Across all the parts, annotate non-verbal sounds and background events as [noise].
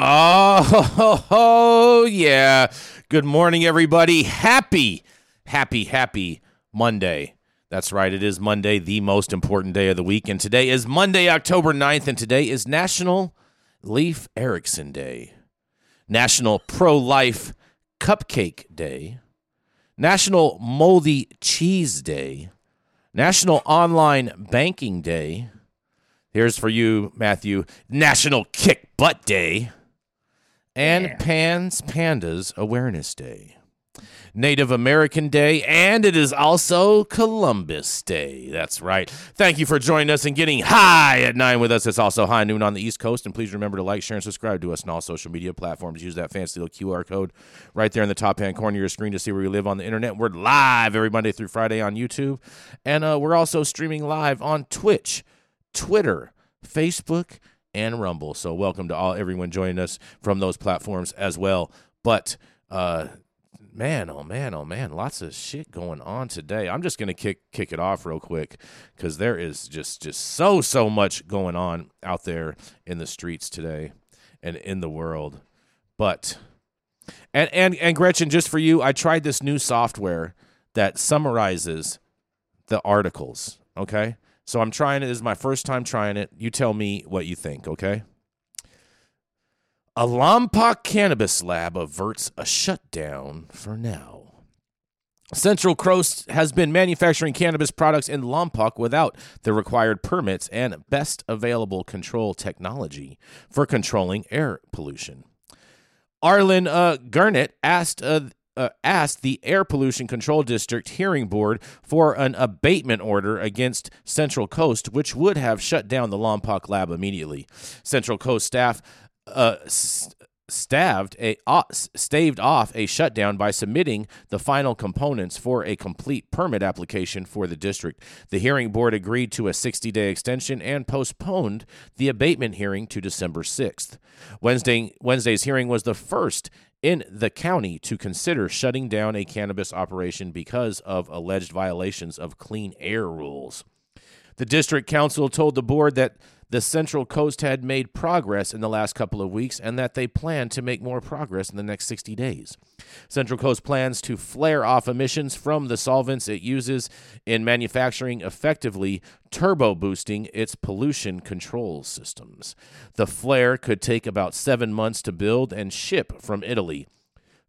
Oh, [laughs] yeah. Good morning, everybody. Happy, happy, happy Monday. That's right. It is Monday, the most important day of the week. And today is Monday, October 9th. And today is National Leif Erikson Day, National Pro Life Cupcake Day, National Moldy Cheese Day, National Online Banking Day. Here's for you, Mathieu, National Kick Butt Day and yeah. Pans Pandas Awareness Day. Native American Day, and it is also Columbus Day. That's right. Thank you for joining us and getting high at nine with us. It's also high noon on the East Coast. And please remember to like, share, and subscribe to us on all social media platforms. Use that fancy little QR code right there in the top hand corner of your screen to see where we live on the internet. We're live every Monday through Friday on YouTube. And uh, we're also streaming live on Twitch, Twitter, Facebook, and Rumble. So welcome to all everyone joining us from those platforms as well. But uh man, oh man, oh man, lots of shit going on today. I'm just gonna kick kick it off real quick because there is just just so so much going on out there in the streets today and in the world. But and and and Gretchen, just for you, I tried this new software that summarizes the articles. Okay, so I'm trying it. This is my first time trying it. You tell me what you think, okay? A Lompoc cannabis lab averts a shutdown for now. Central Coast has been manufacturing cannabis products in Lompoc without the required permits and best available control technology for controlling air pollution. Arlen uh, Gurnett asked uh, uh, asked the Air Pollution Control District Hearing Board for an abatement order against Central Coast, which would have shut down the Lompoc lab immediately. Central Coast staff uh, staved a uh, staved off a shutdown by submitting the final components for a complete permit application for the district. The hearing board agreed to a 60-day extension and postponed the abatement hearing to December 6th. Wednesday Wednesday's hearing was the first in the county to consider shutting down a cannabis operation because of alleged violations of clean air rules. The district council told the board that the Central Coast had made progress in the last couple of weeks and that they plan to make more progress in the next 60 days. Central Coast plans to flare off emissions from the solvents it uses in manufacturing, effectively turbo boosting its pollution control systems. The flare could take about seven months to build and ship from Italy.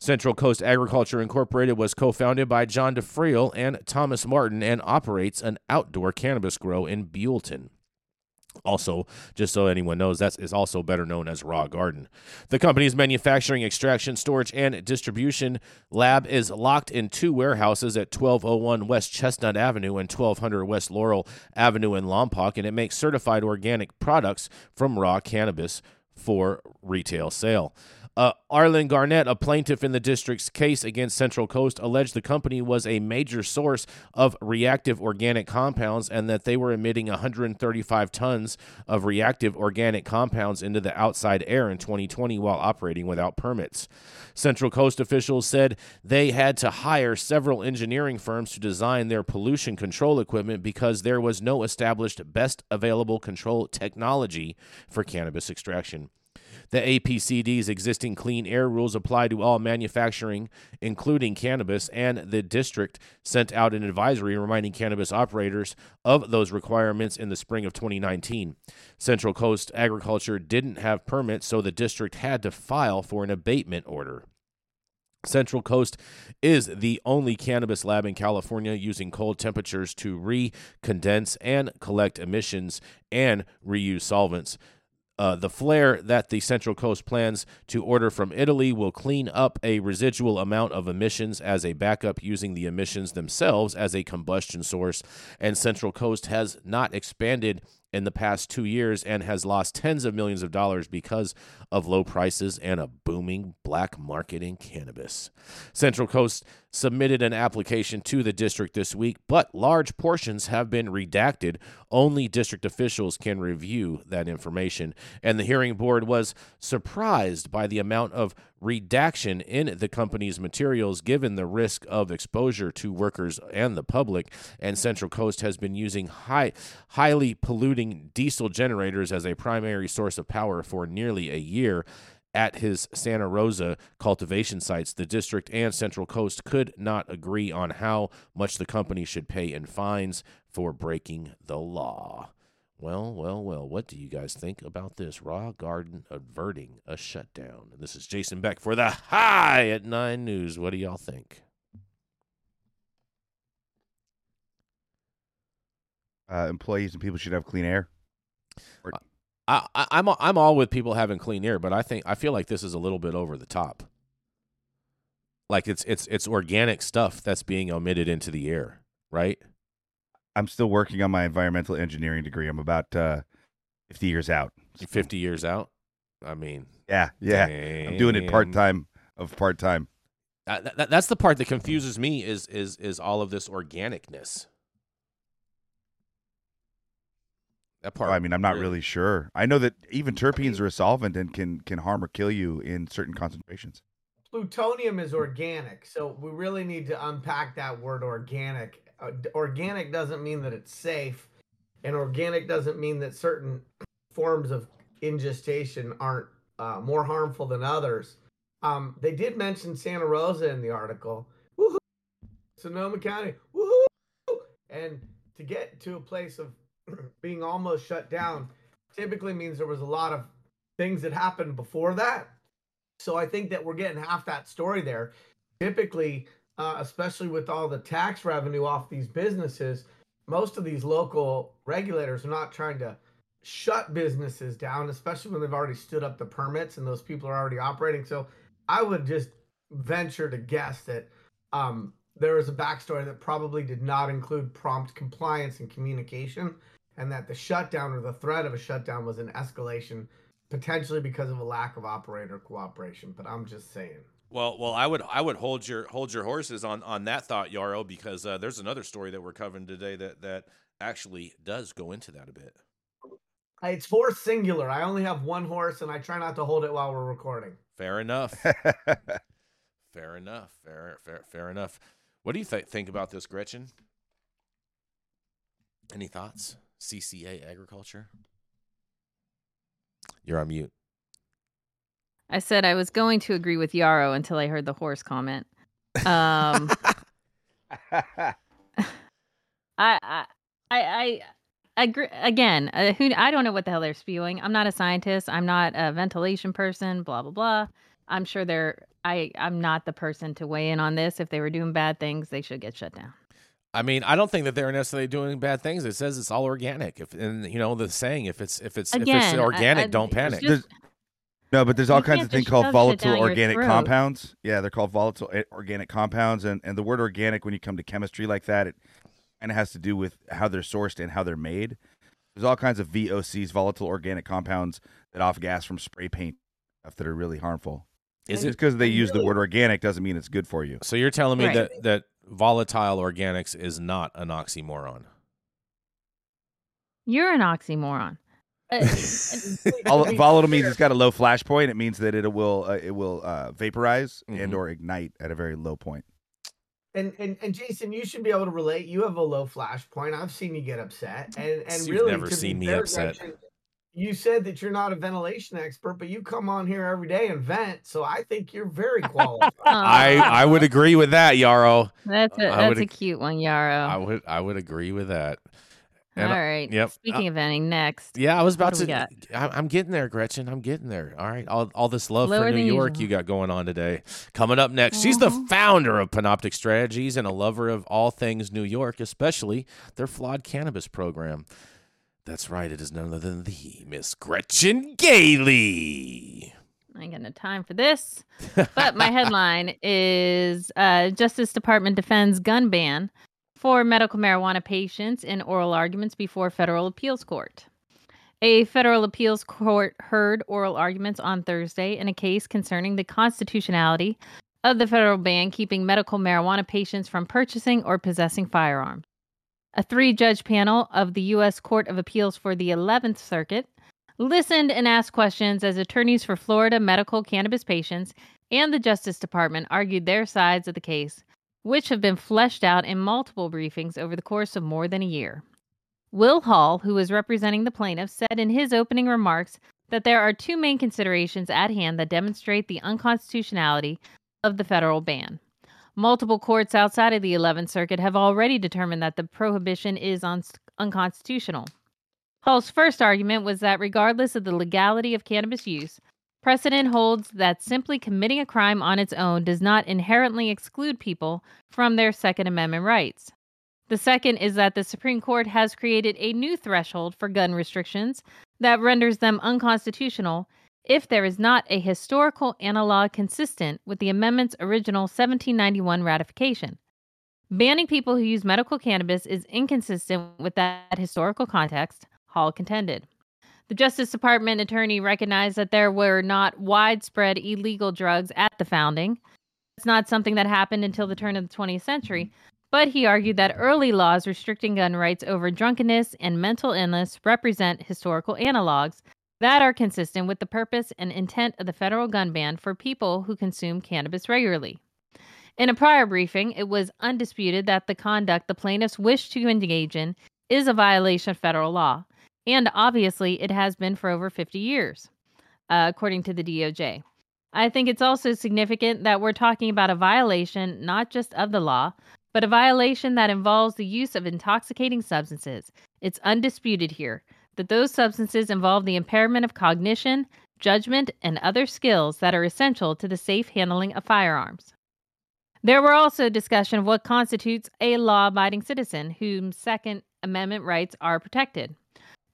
Central Coast Agriculture Incorporated was co founded by John DeFriel and Thomas Martin and operates an outdoor cannabis grow in Buellton. Also, just so anyone knows, that is also better known as Raw Garden. The company's manufacturing, extraction, storage, and distribution lab is locked in two warehouses at 1201 West Chestnut Avenue and 1200 West Laurel Avenue in Lompoc, and it makes certified organic products from raw cannabis for retail sale. Uh, Arlen Garnett, a plaintiff in the district's case against Central Coast, alleged the company was a major source of reactive organic compounds and that they were emitting 135 tons of reactive organic compounds into the outside air in 2020 while operating without permits. Central Coast officials said they had to hire several engineering firms to design their pollution control equipment because there was no established best available control technology for cannabis extraction. The APCD's existing clean air rules apply to all manufacturing, including cannabis, and the district sent out an advisory reminding cannabis operators of those requirements in the spring of 2019. Central Coast Agriculture didn't have permits, so the district had to file for an abatement order. Central Coast is the only cannabis lab in California using cold temperatures to re condense and collect emissions and reuse solvents. Uh, the flare that the Central Coast plans to order from Italy will clean up a residual amount of emissions as a backup using the emissions themselves as a combustion source. And Central Coast has not expanded in the past two years and has lost tens of millions of dollars because of low prices and a booming black market in cannabis. Central Coast submitted an application to the district this week, but large portions have been redacted. Only district officials can review that information. And the hearing board was surprised by the amount of redaction in the company's materials given the risk of exposure to workers and the public. And Central Coast has been using high, highly polluting diesel generators as a primary source of power for nearly a year at his Santa Rosa cultivation sites, the district and Central Coast could not agree on how much the company should pay in fines for breaking the law. Well, well, well, what do you guys think about this? Raw Garden averting a shutdown. And this is Jason Beck for the High at 9 News. What do y'all think? Uh, employees and people should have clean air. Or- I, I, I'm I'm all with people having clean air, but I think I feel like this is a little bit over the top. Like it's it's it's organic stuff that's being omitted into the air, right? I'm still working on my environmental engineering degree. I'm about uh, 50 years out. You're 50 years out. I mean, yeah, yeah. I'm doing it part time of part time. Uh, that, that's the part that confuses me is is is all of this organicness. That part. I mean, I'm not really, really sure. I know that even terpenes are a solvent and can can harm or kill you in certain concentrations. Plutonium is organic, so we really need to unpack that word organic. Uh, organic doesn't mean that it's safe, and organic doesn't mean that certain [clears throat] forms of ingestion aren't uh, more harmful than others. Um, they did mention Santa Rosa in the article. Woohoo! Sonoma County. Woohoo! And to get to a place of being almost shut down typically means there was a lot of things that happened before that. So I think that we're getting half that story there. Typically, uh, especially with all the tax revenue off these businesses, most of these local regulators are not trying to shut businesses down, especially when they've already stood up the permits and those people are already operating. So I would just venture to guess that um, there is a backstory that probably did not include prompt compliance and communication and that the shutdown or the threat of a shutdown was an escalation potentially because of a lack of operator cooperation but i'm just saying. Well well i would i would hold your hold your horses on on that thought yarrow because uh, there's another story that we're covering today that that actually does go into that a bit. It's horse singular. I only have one horse and i try not to hold it while we're recording. Fair enough. [laughs] Fair enough. Fair fair fair enough. What do you th- think about this gretchen? Any thoughts CCA Agriculture? You're on mute. I said I was going to agree with Yarrow until I heard the horse comment. Um, [laughs] [laughs] I, I, I, I agree again. Uh, who I don't know what the hell they're spewing. I'm not a scientist. I'm not a ventilation person. Blah blah blah. I'm sure they're. I I'm not the person to weigh in on this. If they were doing bad things, they should get shut down. I mean, I don't think that they're necessarily doing bad things. It says it's all organic. If and you know the saying, if it's if it's Again, if it's organic, I, I, don't panic. Just, no, but there's all kinds of things called volatile organic compounds. Yeah, they're called volatile eh, organic compounds, and and the word organic, when you come to chemistry like that, it kind of has to do with how they're sourced and how they're made. There's all kinds of VOCs, volatile organic compounds, that off gas from spray paint stuff that are really harmful. Is it because they use the word organic doesn't mean it's good for you? So you're telling me right. that that volatile organics is not an oxymoron? You're an oxymoron. [laughs] volatile means it's got a low flash point. It means that it will uh, it will uh, vaporize mm-hmm. and or ignite at a very low point. And, and and Jason, you should be able to relate. You have a low flash point. I've seen you get upset, and and You've really, never seen me upset. You said that you're not a ventilation expert, but you come on here every day and vent. So I think you're very qualified. [laughs] I I would agree with that, Yarrow. That's a that's a cute one, Yarrow. I would I would agree with that. And All right. Yep. Speaking uh, of venting, next. Yeah, I was about to. I, am getting there, Gretchen. I'm getting there. All right. All, all this love Lower for New York usual. you got going on today. Coming up next, she's the founder of Panoptic Strategies and a lover of all things New York, especially their flawed cannabis program. That's right. It is none other than the Miss Gretchen Gailey. I ain't got no time for this. [laughs] But my headline is uh, Justice Department defends gun ban for medical marijuana patients in oral arguments before federal appeals court. A federal appeals court heard oral arguments on Thursday in a case concerning the constitutionality of the federal ban keeping medical marijuana patients from purchasing or possessing firearms. A three judge panel of the U.S. Court of Appeals for the 11th Circuit listened and asked questions as attorneys for Florida medical cannabis patients and the Justice Department argued their sides of the case which have been fleshed out in multiple briefings over the course of more than a year. Will Hall, who was representing the plaintiff, said in his opening remarks that there are two main considerations at hand that demonstrate the unconstitutionality of the federal ban. Multiple courts outside of the 11th Circuit have already determined that the prohibition is un- unconstitutional. Hall's first argument was that regardless of the legality of cannabis use, Precedent holds that simply committing a crime on its own does not inherently exclude people from their Second Amendment rights. The second is that the Supreme Court has created a new threshold for gun restrictions that renders them unconstitutional if there is not a historical analog consistent with the amendment's original 1791 ratification. Banning people who use medical cannabis is inconsistent with that historical context, Hall contended. The Justice Department attorney recognized that there were not widespread illegal drugs at the founding. It's not something that happened until the turn of the 20th century, but he argued that early laws restricting gun rights over drunkenness and mental illness represent historical analogs that are consistent with the purpose and intent of the federal gun ban for people who consume cannabis regularly. In a prior briefing, it was undisputed that the conduct the plaintiffs wish to engage in is a violation of federal law. And obviously, it has been for over 50 years, uh, according to the DOJ. I think it's also significant that we're talking about a violation not just of the law, but a violation that involves the use of intoxicating substances. It's undisputed here that those substances involve the impairment of cognition, judgment, and other skills that are essential to the safe handling of firearms. There were also discussion of what constitutes a law-abiding citizen whose Second Amendment rights are protected.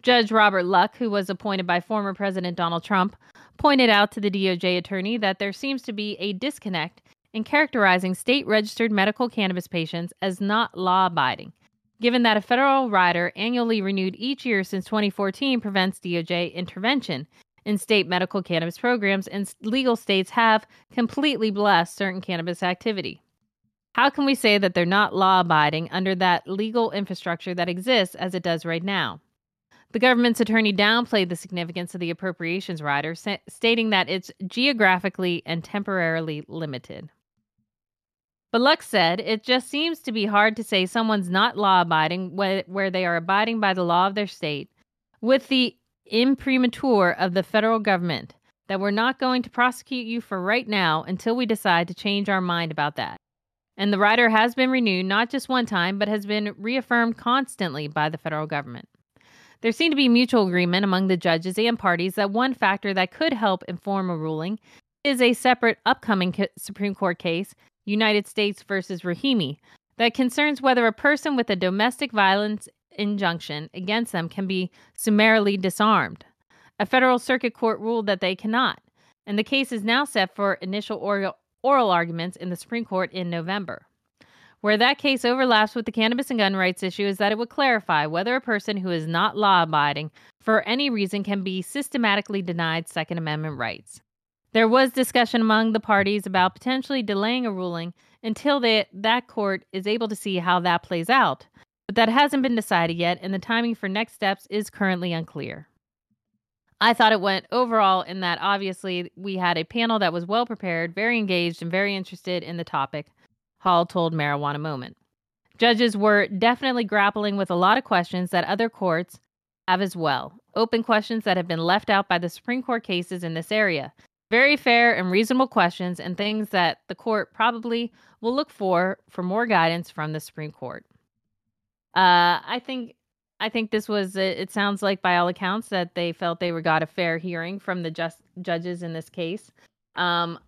Judge Robert Luck, who was appointed by former President Donald Trump, pointed out to the DOJ attorney that there seems to be a disconnect in characterizing state registered medical cannabis patients as not law abiding, given that a federal rider annually renewed each year since 2014 prevents DOJ intervention in state medical cannabis programs, and legal states have completely blessed certain cannabis activity. How can we say that they're not law abiding under that legal infrastructure that exists as it does right now? The government's attorney downplayed the significance of the appropriations rider, sa- stating that it's geographically and temporarily limited. But Luck said it just seems to be hard to say someone's not law abiding where they are abiding by the law of their state with the imprimatur of the federal government that we're not going to prosecute you for right now until we decide to change our mind about that. And the rider has been renewed not just one time, but has been reaffirmed constantly by the federal government. There seemed to be mutual agreement among the judges and parties that one factor that could help inform a ruling is a separate upcoming Supreme Court case, United States versus Rahimi, that concerns whether a person with a domestic violence injunction against them can be summarily disarmed. A federal circuit court ruled that they cannot, and the case is now set for initial oral, oral arguments in the Supreme Court in November. Where that case overlaps with the cannabis and gun rights issue is that it would clarify whether a person who is not law abiding for any reason can be systematically denied Second Amendment rights. There was discussion among the parties about potentially delaying a ruling until they, that court is able to see how that plays out. But that hasn't been decided yet, and the timing for next steps is currently unclear. I thought it went overall in that obviously we had a panel that was well prepared, very engaged, and very interested in the topic. Hall told Marijuana Moment. Judges were definitely grappling with a lot of questions that other courts have as well. Open questions that have been left out by the Supreme Court cases in this area. Very fair and reasonable questions, and things that the court probably will look for for more guidance from the Supreme Court. Uh, I think I think this was. It sounds like, by all accounts, that they felt they got a fair hearing from the just judges in this case. Um,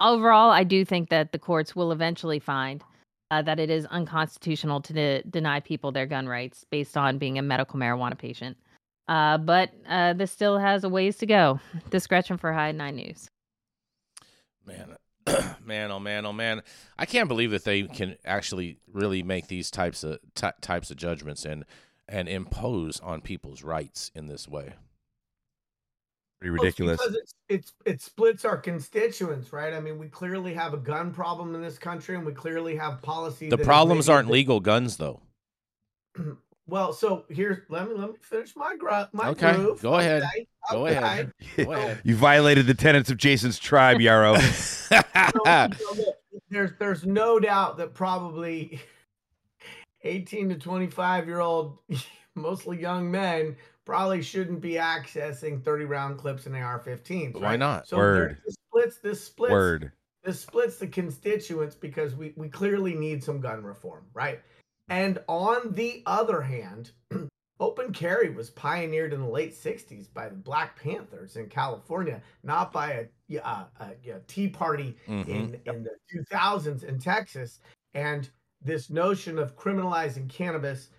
overall, I do think that the courts will eventually find uh, that it is unconstitutional to de- deny people their gun rights based on being a medical marijuana patient. Uh, but uh, this still has a ways to go. [laughs] Discretion for High Nine News. Man, [clears throat] man, oh man, oh man! I can't believe that they can actually really make these types of t- types of judgments and and impose on people's rights in this way. Pretty ridiculous. Well, it's, it's it splits our constituents, right? I mean, we clearly have a gun problem in this country, and we clearly have policy. The problems aren't legal guns, though. [clears throat] well, so here's let me let me finish my gro- my okay. groove. Go ahead. Okay. Go ahead. Go [laughs] ahead. You violated the tenets of Jason's tribe, Yarrow. [laughs] so, there's there's no doubt that probably [laughs] 18 to 25 year old, mostly young men, probably shouldn't be accessing 30 round clips in AR-15s. Right? Why not? So Word. This splits. This splits. Word. This splits the constituents because we we clearly need some gun reform, right? And on the other hand, [clears throat] open carry was pioneered in the late 60s by the Black Panthers in California, not by a, uh, a, a Tea Party mm-hmm. in, in the 2000s in Texas. And this notion of criminalizing cannabis,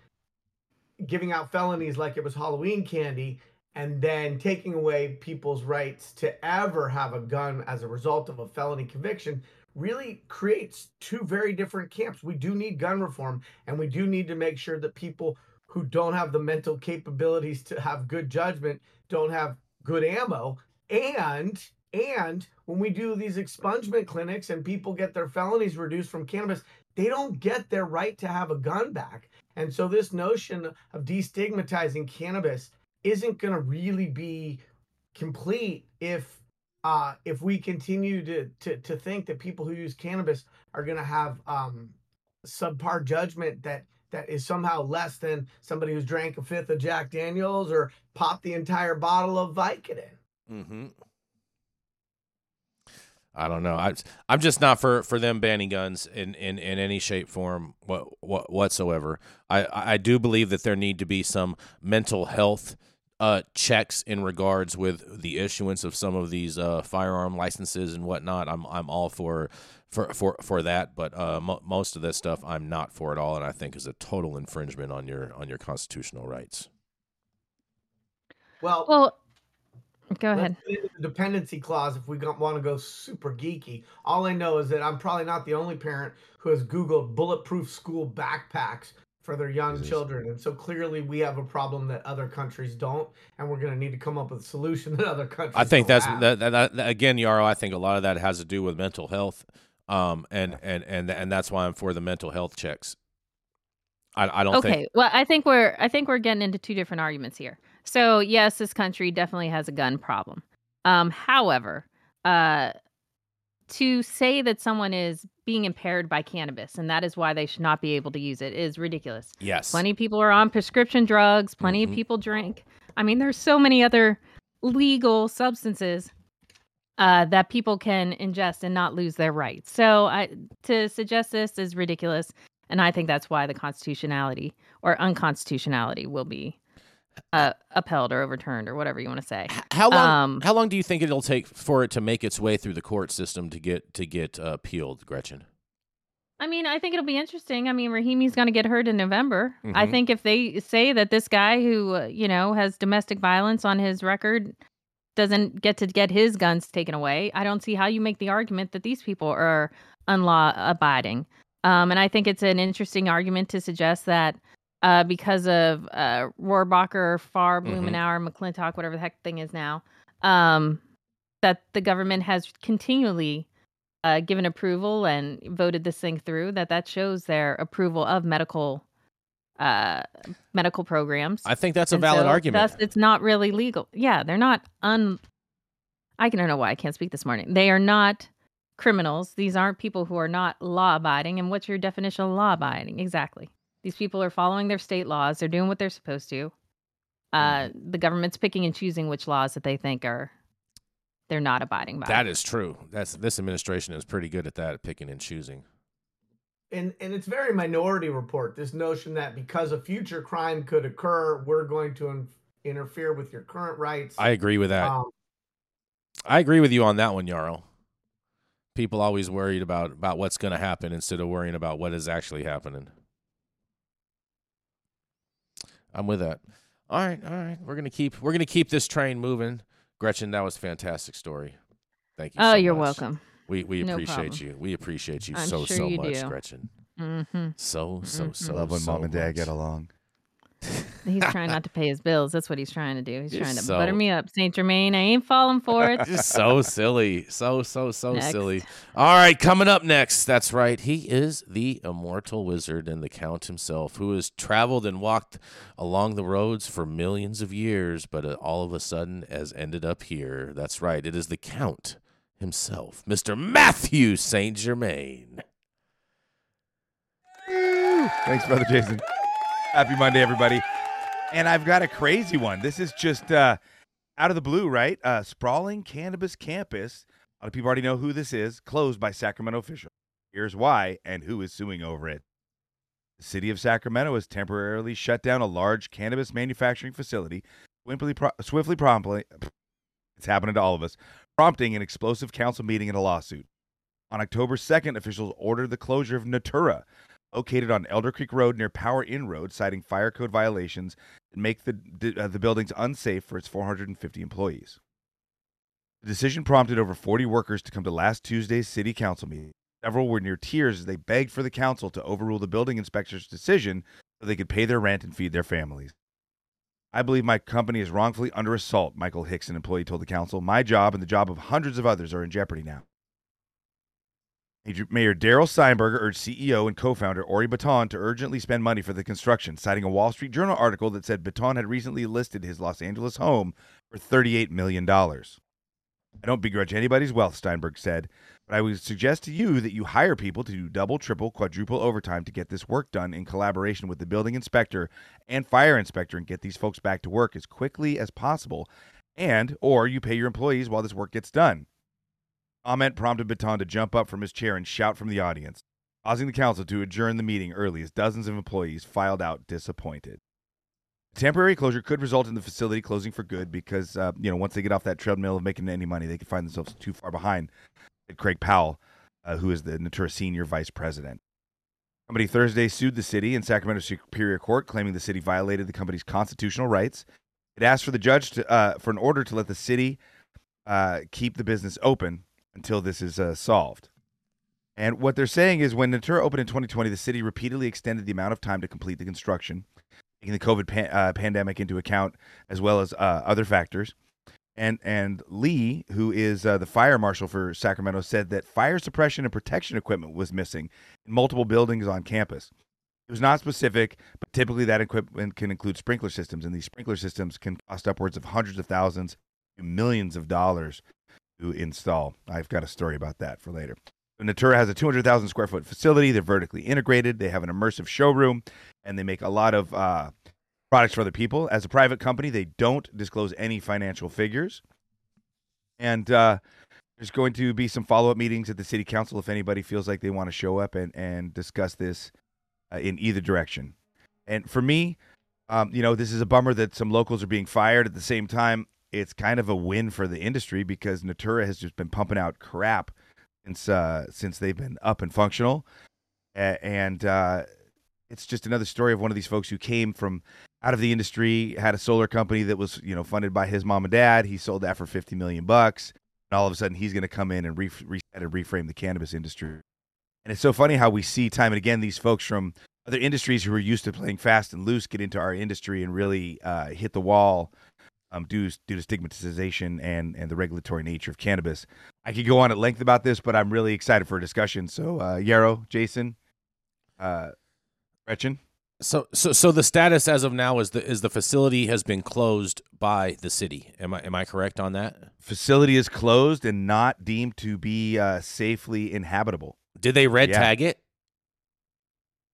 giving out felonies like it was Halloween candy, and then taking away people's rights to ever have a gun as a result of a felony conviction really creates two very different camps. We do need gun reform, and we do need to make sure that people who don't have the mental capabilities to have good judgment don't have good ammo. And and when we do these expungement clinics and people get their felonies reduced from cannabis, they don't get their right to have a gun back. And so this notion of destigmatizing cannabis isn't going to really be complete if uh, if we continue to, to to think that people who use cannabis are going to have um, subpar judgment that that is somehow less than somebody who's drank a fifth of Jack Daniels or popped the entire bottle of Vicodin. Mm-hmm. I don't know. I, I'm just not for, for them banning guns in, in, in any shape, form, what, what, whatsoever. I, I do believe that there need to be some mental health uh, checks in regards with the issuance of some of these uh, firearm licenses and whatnot. I'm I'm all for for for, for that, but uh, mo- most of this stuff I'm not for at all, and I think is a total infringement on your on your constitutional rights. Well, well, Go ahead. the dependency clause if we want to go super geeky. All I know is that I'm probably not the only parent who has Googled bulletproof school backpacks for their young children. And so clearly we have a problem that other countries don't, and we're going to need to come up with a solution [laughs] that other countries I think that's that, that, that, again, Yarrow, I think a lot of that has to do with mental health. Um, and, yeah. and, and, and that's why I'm for the mental health checks. I, I don't okay. Think... Well, I think we're I think we're getting into two different arguments here. So yes, this country definitely has a gun problem. Um, however, uh, to say that someone is being impaired by cannabis and that is why they should not be able to use it is ridiculous. Yes. Plenty of people are on prescription drugs, plenty mm-hmm. of people drink. I mean, there's so many other legal substances uh, that people can ingest and not lose their rights. So I, to suggest this is ridiculous. And I think that's why the constitutionality or unconstitutionality will be uh, upheld or overturned or whatever you want to say. How long? Um, how long do you think it'll take for it to make its way through the court system to get to get uh, appealed, Gretchen? I mean, I think it'll be interesting. I mean, Rahimi's going to get heard in November. Mm-hmm. I think if they say that this guy who uh, you know has domestic violence on his record doesn't get to get his guns taken away, I don't see how you make the argument that these people are unlaw abiding. Um, and I think it's an interesting argument to suggest that uh, because of uh, Rohrabacher, Farr, mm-hmm. Blumenauer, mm-hmm. McClintock, whatever the heck thing is now, um, that the government has continually uh, given approval and voted this thing through, that that shows their approval of medical uh, medical programs. I think that's a valid so argument. Thus, it's not really legal. Yeah, they're not un. I don't know why I can't speak this morning. They are not criminals. These aren't people who are not law abiding. And what's your definition of law abiding? Exactly. These people are following their state laws. They're doing what they're supposed to. Uh, mm-hmm. the government's picking and choosing which laws that they think are they're not abiding by. That is true. That's this administration is pretty good at that, picking and choosing. And and it's very minority report. This notion that because a future crime could occur, we're going to in- interfere with your current rights. I agree with that. Um, I agree with you on that one, Yarrow. People always worried about about what's going to happen instead of worrying about what is actually happening. I'm with that. All right, all right. We're gonna keep we're gonna keep this train moving. Gretchen, that was a fantastic story. Thank you. Oh, so you're much. welcome. We we no appreciate problem. you. We appreciate you I'm so sure so you much, do. Gretchen. Mm-hmm. So so mm-hmm. so. Love when so mom and dad much. get along. He's [laughs] trying not to pay his bills. That's what he's trying to do. He's trying to so, butter me up, Saint Germain. I ain't falling for it. Just so silly. So, so, so next. silly. All right, coming up next. That's right. He is the immortal wizard and the Count himself, who has traveled and walked along the roads for millions of years, but uh, all of a sudden has ended up here. That's right. It is the Count himself, Mr. Mathieu Saint Germain. Thanks, Brother Jason. Happy Monday, everybody. And I've got a crazy one. This is just uh, out of the blue, right? Uh, sprawling cannabis campus. A lot of people already know who this is. Closed by Sacramento officials. Here's why and who is suing over it. The city of Sacramento has temporarily shut down a large cannabis manufacturing facility, swiftly, pro- swiftly promptly. It's happening to all of us, prompting an explosive council meeting and a lawsuit. On October 2nd, officials ordered the closure of Natura, located on Elder Creek Road near Power Inn Road, citing fire code violations and make the, uh, the buildings unsafe for its 450 employees. The decision prompted over 40 workers to come to last Tuesday's city council meeting. Several were near tears as they begged for the council to overrule the building inspector's decision so they could pay their rent and feed their families. I believe my company is wrongfully under assault, Michael Hicks, an employee, told the council. My job and the job of hundreds of others are in jeopardy now. Mayor Darrell Steinberger urged CEO and co-founder Ori Baton to urgently spend money for the construction, citing a Wall Street Journal article that said Baton had recently listed his Los Angeles home for $38 million. I don't begrudge anybody's wealth, Steinberg said, but I would suggest to you that you hire people to do double, triple, quadruple overtime to get this work done in collaboration with the building inspector and fire inspector and get these folks back to work as quickly as possible, and or you pay your employees while this work gets done. Comment prompted Baton to jump up from his chair and shout from the audience, causing the council to adjourn the meeting early as dozens of employees filed out disappointed. temporary closure could result in the facility closing for good because, uh, you know, once they get off that treadmill of making any money, they could find themselves too far behind. Craig Powell, uh, who is the Natura senior vice president. Company Thursday sued the city in Sacramento Superior Court, claiming the city violated the company's constitutional rights. It asked for the judge to, uh, for an order to let the city uh, keep the business open until this is uh, solved. And what they're saying is when Natura opened in 2020, the city repeatedly extended the amount of time to complete the construction, taking the COVID uh, pandemic into account as well as uh, other factors. And and Lee, who is uh, the fire marshal for Sacramento, said that fire suppression and protection equipment was missing in multiple buildings on campus. It was not specific, but typically that equipment can include sprinkler systems, and these sprinkler systems can cost upwards of hundreds of thousands millions of dollars to install. I've got a story about that for later. Natura has a 200,000 square foot facility. They're vertically integrated. They have an immersive showroom, and they make a lot of uh, products for other people. As a private company, they don't disclose any financial figures. And uh, there's going to be some follow up meetings at the city council if anybody feels like they want to show up and, and discuss this uh, in either direction. And for me, um, you know, this is a bummer that some locals are being fired. At the same time, it's kind of a win for the industry because Natura has just been pumping out crap since uh, since they've been up and functional, and uh, it's just another story of one of these folks who came from out of the industry, had a solar company that was you know funded by his mom and dad. He sold that for fifty million bucks, and all of a sudden he's going to come in and re- reset and reframe the cannabis industry. And it's so funny how we see time and again these folks from other industries who are used to playing fast and loose get into our industry and really uh, hit the wall um, due due to stigmatization and and the regulatory nature of cannabis. I could go on at length about this, but I'm really excited for a discussion. So, uh, Yarrow, Jason, uh, Gretchen. So, so, so the status as of now is the is the facility has been closed by the city. Am I am I correct on that? Facility is closed and not deemed to be uh, safely inhabitable. Did they red yeah. tag it?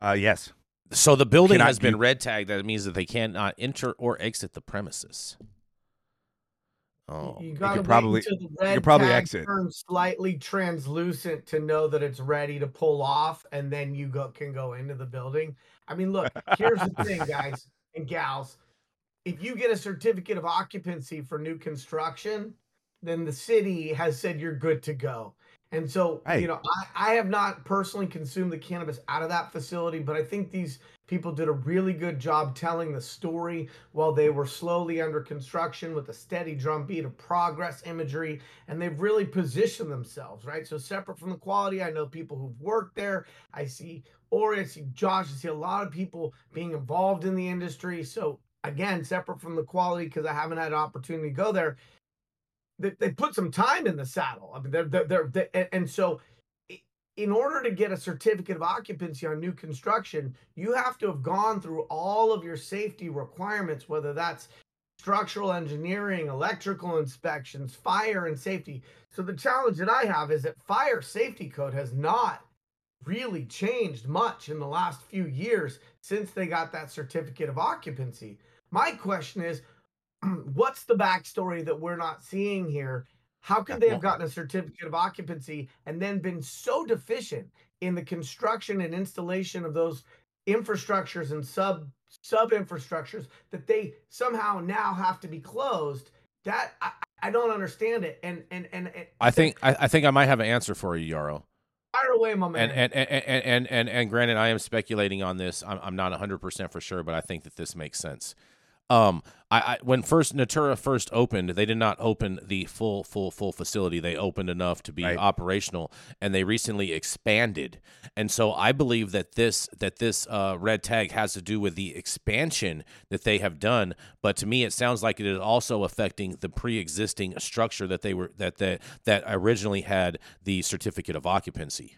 Uh, yes. So the building Cannot has been red tagged. That means that they cannot enter or exit the premises. Oh, you got to probably the red you probably tag exit. turns slightly translucent to know that it's ready to pull off, and then you go can go into the building. I mean, look, here's the thing, [laughs] guys and gals. If you get a certificate of occupancy for new construction, then the city has said you're good to go. And so, you know, I, I have not personally consumed the cannabis out of that facility, but I think these people did a really good job telling the story while they were slowly under construction with a steady drumbeat of progress imagery. And they've really positioned themselves, right? So, separate from the quality, I know people who've worked there. I see Ori, I see Josh, I see a lot of people being involved in the industry. So, again, separate from the quality, because I haven't had an opportunity to go there, they, they put some time in the saddle. I mean, they're, they're, they're, they're and so in order to get a certificate of occupancy on new construction, you have to have gone through all of your safety requirements, whether that's structural engineering, electrical inspections, fire and safety. So the challenge that I have is that fire safety code has not really changed much in the last few years since they got that certificate of occupancy. My question is, [clears throat] what's the backstory that we're not seeing here? How could they have gotten a certificate of occupancy and then been so deficient in the construction and installation of those infrastructures and sub sub infrastructures that they somehow now have to be closed? That I, I don't understand it. And and and, and I think I, I think I might have an answer for you, Yarrow. Fire away, my man. And and and and and, and granted, I am speculating on this. I'm, I'm not 100 percent for sure, but I think that this makes sense. Um, I, I, when first Natura first opened, they did not open the full, full, full facility. They opened enough to be right. operational, and they recently expanded. And so I believe that this that this uh, red tag has to do with the expansion that they have done. But to me, it sounds like it is also affecting the pre-existing structure that they were that that that originally had the certificate of occupancy.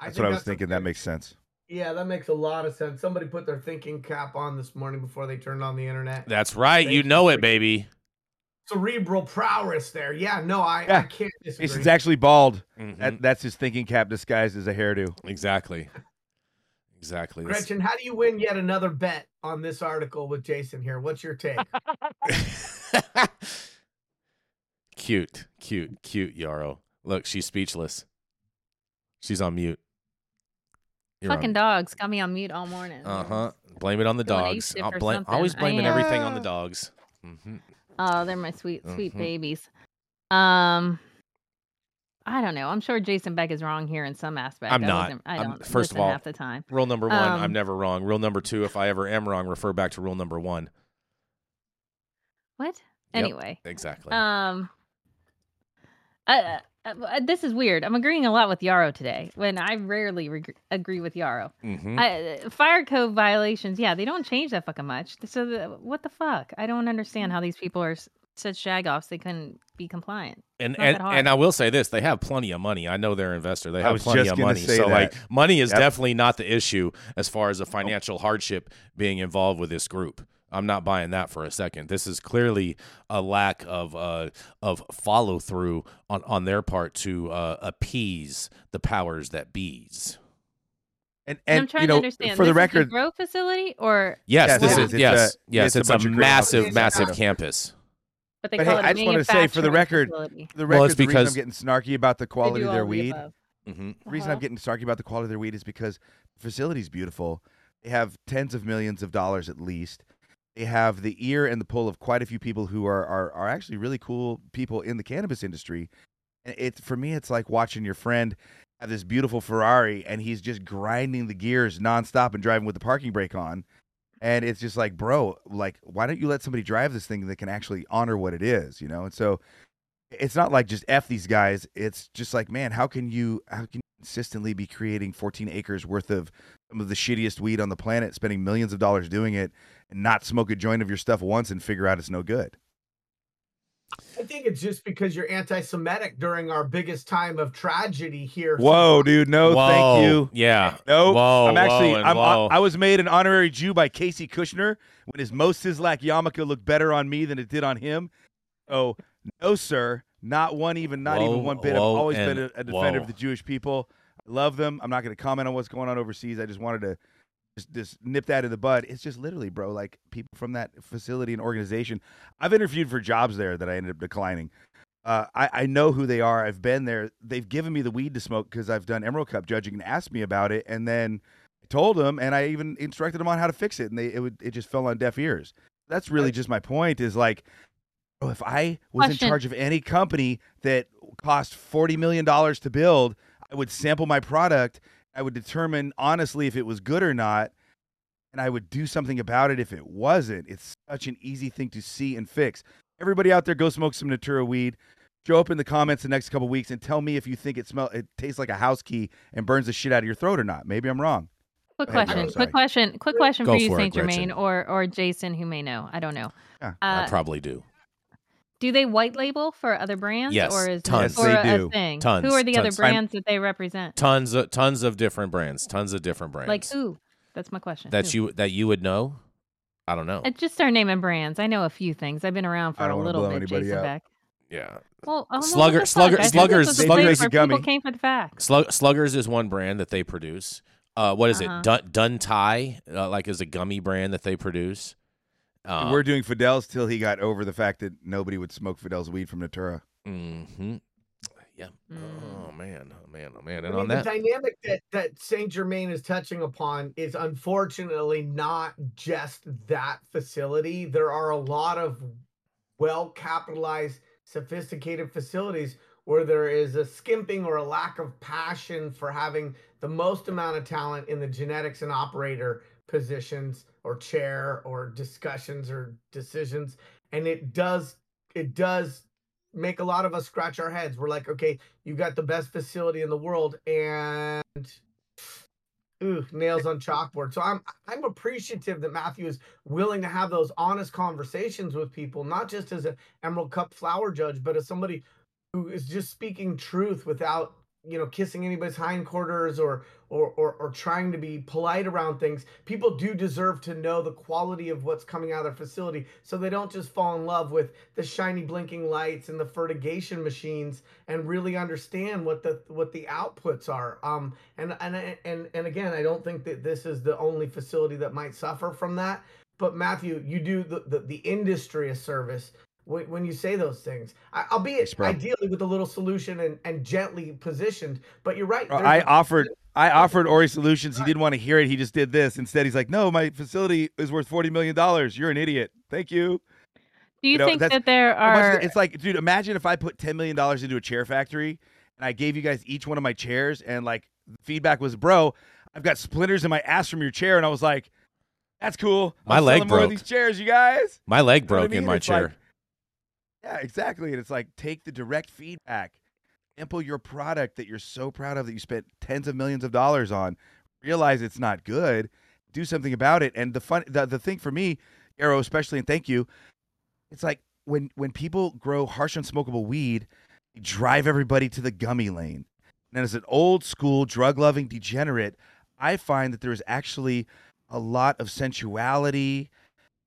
That's what I was thinking. That makes sense. Yeah, that makes a lot of sense. Somebody put their thinking cap on this morning before they turned on the internet. That's right. you know it, baby. Cerebral prowess there. Yeah, no, I, yeah. I can't disagree. He's actually bald. Mm-hmm. That, that's his thinking cap disguised as a hairdo. Exactly. Exactly. Gretchen, how do you win yet another bet on this article with Jason here? What's your take? [laughs] [laughs] cute, cute, cute, Yarrow. Look, she's speechless. She's on mute. You're Fucking on. dogs got me on mute all morning. Uh huh. Blame it on the dogs. I'll blame, always blaming everything on the dogs. Mm-hmm. Oh, they're my sweet, sweet mm-hmm. babies. Um, I don't know. I'm sure Jason Beck is wrong here in some aspect. I'm not. I don't. I'm, first of all, half the time. Rule number one: um, I'm never wrong. Rule number two: If I ever am wrong, refer back to rule number one. What? Anyway. Yep, exactly. Um. I, uh, uh, this is weird. I'm agreeing a lot with Yarrow today when I rarely re- agree with Yarrow. Mm-hmm. I, uh, fire code violations, yeah, they don't change that fucking much. So the, what the fuck? I don't understand how these people are such shagoffs. They couldn't be compliant. And and, and I will say this: they have plenty of money. I know they're an investor. They have plenty of money. So that. like, money is yep. definitely not the issue as far as the financial hardship being involved with this group. I'm not buying that for a second. This is clearly a lack of uh, of follow through on on their part to uh, appease the powers that bees. And, and, I'm trying you know, to understand. For this the record, grow facility or yes, yes this is yes, a, yes, it's, it's a, a massive, massive campus. But they but call hey, it I just want to say for the record, facility. the record, well, it's because the reason I'm getting snarky about the quality of their weed. Mm-hmm. The reason uh-huh. I'm getting snarky about the quality of their weed is because the facility's beautiful. They have tens of millions of dollars at least they have the ear and the pull of quite a few people who are are, are actually really cool people in the cannabis industry. It's for me, it's like watching your friend have this beautiful Ferrari and he's just grinding the gears nonstop and driving with the parking brake on. And it's just like, bro, like, why don't you let somebody drive this thing that can actually honor what it is, you know? And so it's not like just f these guys. It's just like, man, how can you how can consistently be creating 14 acres worth of some of the shittiest weed on the planet, spending millions of dollars doing it, and not smoke a joint of your stuff once and figure out it's no good? I think it's just because you're anti-Semitic during our biggest time of tragedy here. Whoa, dude! No, whoa. thank you. Yeah. No, whoa, I'm actually. whoa, I'm, whoa. I was made an honorary Jew by Casey Kushner when his Mo Sislak yarmulke looked better on me than it did on him. Oh no, sir, not one even, not Whoa, even one bit. I've always and- been a, a defender whoa. of the Jewish people. I love them. I'm not going to comment on what's going on overseas. I just wanted to just, just nip that in the bud. It's just literally, bro, like people from that facility and organization. I've interviewed for jobs there that I ended up declining. Uh, I, I know who they are. I've been there. They've given me the weed to smoke because I've done Emerald Cup judging and asked me about it. And then I told them, and I even instructed them on how to fix it. And they it would it just fell on deaf ears. That's really just my point. Is like, oh, if I was in charge of any company that cost forty million dollars to build, I would sample my product. I would determine honestly if it was good or not, and I would do something about it if it wasn't. It's such an easy thing to see and fix. Everybody out there, go smoke some Natura weed. Show up in the comments the next couple weeks and tell me if you think it smell it tastes like a house key and burns the shit out of your throat or not. Maybe I'm wrong. Quick Go ahead, question. Joe. Quick question. Quick question Go for you, for it, Saint Germain, or or Jason, who may know. I don't know. Yeah, I Uh, probably do. Do they white label for other brands? Yes, or is tons. it for Yes, they a do. thing? Tons, Who are the tons. other I'm- brands that they represent? Tons of tons of different brands. Tons of different brands. Like who? That's my question. that Who? you that you would know? I don't know. Uh, just start naming brands. I know a few things. I've been around for I a don't wanna little blow bit, anybody Jason out. Beck. yeah. Well, oh, well, Slugger- what Slugger- fuck? Sluggers- this Sluggers- place Gummy. people came for the facts. Slug, Sluggers is one brand that they produce. Uh, what is Uh-huh. it? Dun, Dun Tai, uh, like is a gummy brand that they produce. Uh, We're doing Fidel's till he got over the fact that nobody would smoke Fidel's weed from Natura. hmm Yeah. Mm. Oh man. Oh man. Oh man. I mean, on the dynamic that, that Saint Germain is touching upon is unfortunately not just that facility. There are a lot of well capitalized, sophisticated facilities where there is a skimping or a lack of passion for having the most amount of talent in the genetics and operator positions or chair or discussions or decisions. And it does, it does make a lot of us scratch our heads. We're like, okay, you got the best facility in the world and ooh, nails on chalkboard. So I'm I'm appreciative that Mathieu is willing to have those honest conversations with people, not just as an Emerald Cup flower judge, but as somebody who is just speaking truth without you know kissing anybody's hindquarters or or or, or trying to be polite around things people do deserve to know the quality of what's coming out of their facility so they don't just fall in love with the shiny blinking lights and the fertigation machines and really understand what the what the outputs are. Um and and and and again i don't think that this is the only facility that might suffer from that but Mathieu you do the the, the industry a service when, when you say those things I, albeit Thanks, bro. ideally with a little solution and, and gently positioned but you're right Bro, there's I a- offered I offered Ori Solutions. He didn't want to hear it. He just did this. Instead, he's like, "No, my facility is worth forty million dollars. You're an idiot. Thank you." Do you, You know, think that there are? It's like, dude, imagine if I put ten million dollars into a chair factory and I gave you guys each one of my chairs, and like feedback was, "Bro, I've got splinters in my ass from your chair," and I was like, "That's cool. My I'm leg selling more of broke. these chairs, you guys." my leg You know I broke in my It's like- chair. Yeah, exactly. And it's like take the direct feedback, sample your product that you're so proud of that you spent tens of millions of dollars on, realize it's not good, do something about it. And the fun, the, the thing for me, Arrow especially, and thank you, it's like when when people grow harsh unsmokable weed, drive everybody to the gummy lane. And as an old school drug loving degenerate, I find that there is actually a lot of sensuality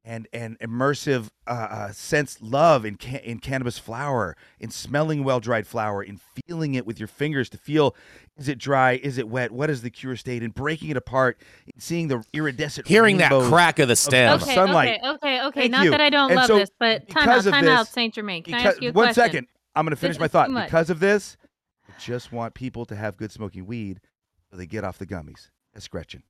and and immersive uh, uh, sense love in ca- in cannabis flower, in smelling well dried flower, in feeling it with your fingers to feel is it dry, is it wet, what is the cure state, and breaking it apart, and seeing the iridescent Hearing that crack of the stem. of okay, sunlight. okay, okay, okay. Thank Not you. that I don't And love so this, but time out, because of time out, Saint Germain. Can I ask you a one question? second? I'm going to finish This my thought. Because of this, I just want people to have good smoking weed so they get off the gummies. That's Gretchen.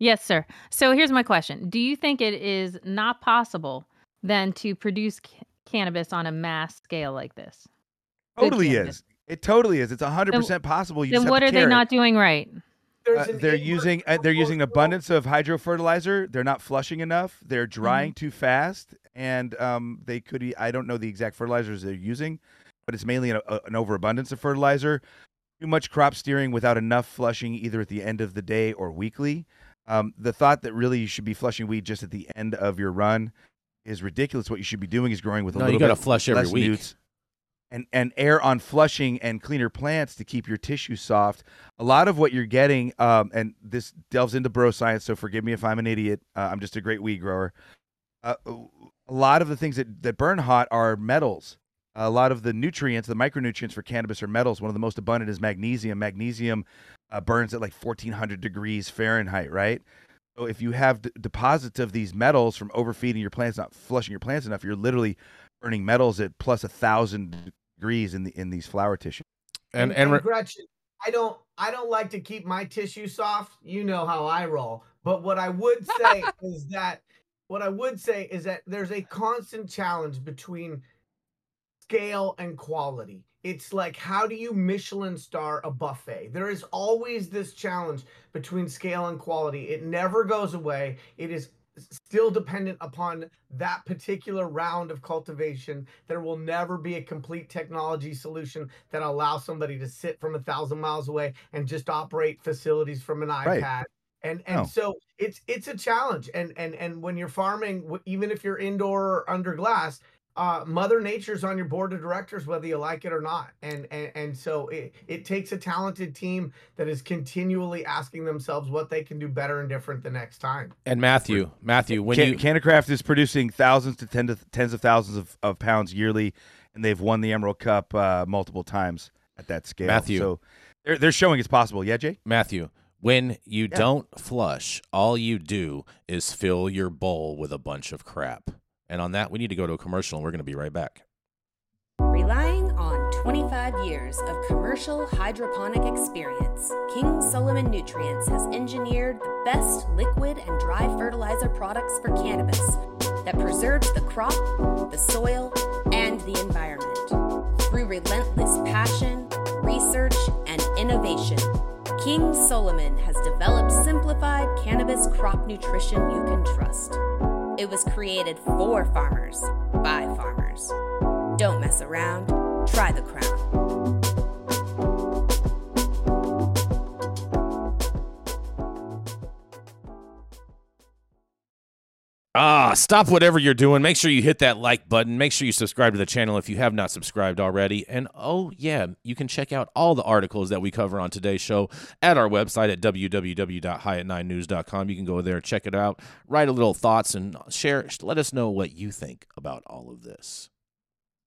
Yes, sir. So here's my question: Do you think it is not possible then to produce ca- cannabis on a mass scale like this? Good Totally cannabis. is. It totally is. It's 100% possible. You Then have what to are they care. not doing right? there's Uh, an they're inward using uh, they're using an proportional- abundance of hydro fertilizer. They're not flushing enough. They're Mm-hmm. drying too fast, and um, they could. e- I don't know the exact fertilizers they're using, but it's mainly an, a, an overabundance of fertilizer. too much crop steering without enough flushing either at the end of the day or weekly. Um, the thought that really you should be flushing weed just at the end of your run is ridiculous. What you should be doing is growing with a no, little you got to flush every week. newts and and air on flushing and cleaner plants to keep your tissue soft. A lot of what you're getting, um, and this delves into bro science, so forgive me if I'm an idiot. Uh, I'm just a great weed grower. Uh, a lot of the things that, that burn hot are metals. A lot of the nutrients, the micronutrients for cannabis are metals. One of the most abundant is magnesium. Magnesium uh, burns at like 1400 degrees Fahrenheit, right? So if you have d- deposits of these metals from overfeeding your plants, not flushing your plants enough, you're literally burning metals at plus a thousand degrees in the in these flower tissues. And and, and Gretchen, I don't I don't like to keep my tissue soft. You know how I roll. But what I would say [laughs] is that what I would say is that there's a constant challenge between scale and quality. It's like how do you Michelin star a buffet? There is always this challenge between scale and quality. It never goes away. It is still dependent upon that particular round of cultivation. There will never be a complete technology solution that allows somebody to sit from a thousand miles away and just operate facilities from an iPad. Right. And and oh. so it's it's a challenge. And and and when you're farming, even if you're indoor or under glass, uh, Mother Nature's on your board of directors, whether you like it or not. And and, and so it, it takes a talented team that is continually asking themselves what they can do better and different the next time. And Mathieu, Mathieu, when Can, you CannaCraft is producing thousands to, ten to tens of thousands of, of pounds yearly, and they've won the Emerald Cup uh, multiple times at that scale. Mathieu, so they're they're showing it's possible. Yeah, Jay. Mathieu, when you yeah. don't flush, all you do is fill your bowl with a bunch of crap. And on that, we need to go to a commercial, and we're going to be right back. Relying on 25 years of commercial hydroponic experience, King Solomon Nutrients has engineered the best liquid and dry fertilizer products for cannabis that preserves the crop, the soil, and the environment. Through relentless passion, research, and innovation, King Solomon has developed simplified cannabis crop nutrition you can trust. It was created for farmers, by farmers. Don't mess around, try the crown. Ah, stop whatever you're doing. Make sure you hit that like button. Make sure you subscribe to the channel if you have not subscribed already. And oh, yeah, you can check out all the articles that we cover on today's show at our website at www.highat9news.com. You can go there, check it out, write a little thoughts, and share. Let us know what you think about all of this.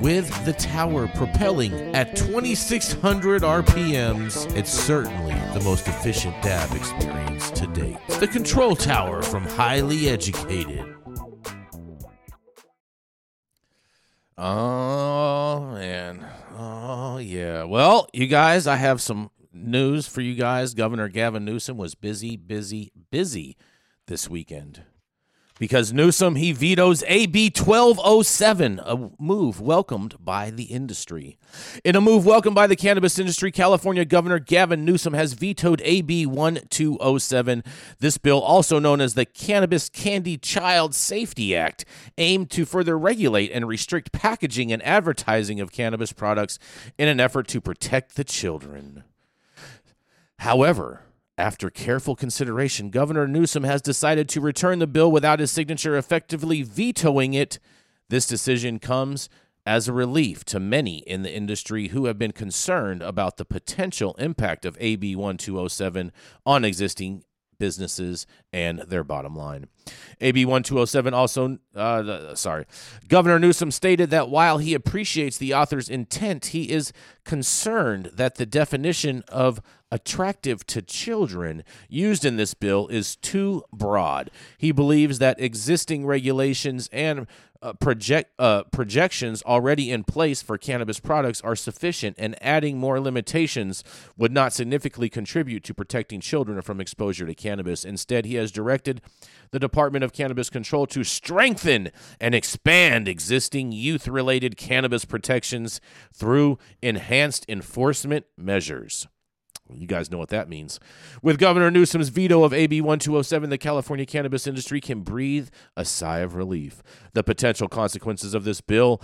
with the tower propelling at 2600 RPMs, it's certainly the most efficient dab experience to date. The control tower from Highly Educated. Oh, man. Oh, yeah. Well, you guys, I have some news for you guys. Governor Gavin Newsom was busy, busy, busy this weekend because Newsom he vetoes AB 1207, a move welcomed by the industry. In a move welcomed by the cannabis industry, California Governor Gavin Newsom has vetoed AB 1207. This bill, also known as the Cannabis Candy Child Safety Act, aimed to further regulate and restrict packaging and advertising of cannabis products in an effort to protect the children. However, after careful consideration, Governor Newsom has decided to return the bill without his signature, effectively vetoing it. This decision comes as a relief to many in the industry who have been concerned about the potential impact of AB 1207 on existing businesses and their bottom line. AB 1207 also, uh, sorry, Governor Newsom stated that while he appreciates the author's intent, he is concerned that the definition of attractive to children used in this bill is too broad. He believes that existing regulations and uh, project uh, projections already in place for cannabis products are sufficient, and adding more limitations would not significantly contribute to protecting children from exposure to cannabis. Instead, he has directed the Department of Cannabis Control to strengthen and expand existing youth related cannabis protections through enhanced enforcement measures. You guys know what that means. With Governor Newsom's veto of AB 1207, the California cannabis industry can breathe a sigh of relief. The potential consequences of this bill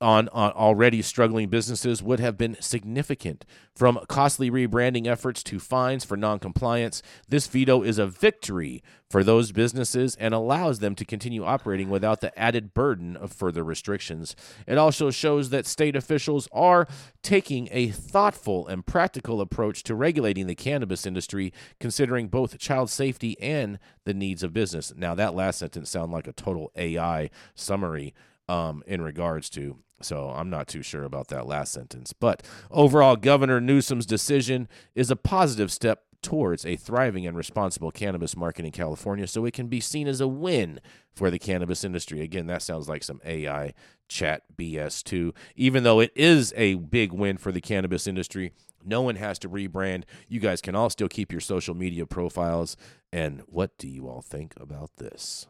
on, on, already struggling businesses would have been significant. From costly rebranding efforts to fines for noncompliance, this veto is a victory for those businesses and allows them to continue operating without the added burden of further restrictions. It also shows that state officials are taking a thoughtful and practical approach to regulating the cannabis industry, considering both child safety and the needs of business. Now, that last sentence sounds like a total AI summary um, in regards to so I'm not too sure about that last sentence. But overall, Governor Newsom's decision is a positive step towards a thriving and responsible cannabis market in California, so it can be seen as a win for the cannabis industry. Again, that sounds like some AI chat BS too. Even though it is a big win for the cannabis industry, no one has to rebrand. You guys can all still keep your social media profiles. And what do you all think about this?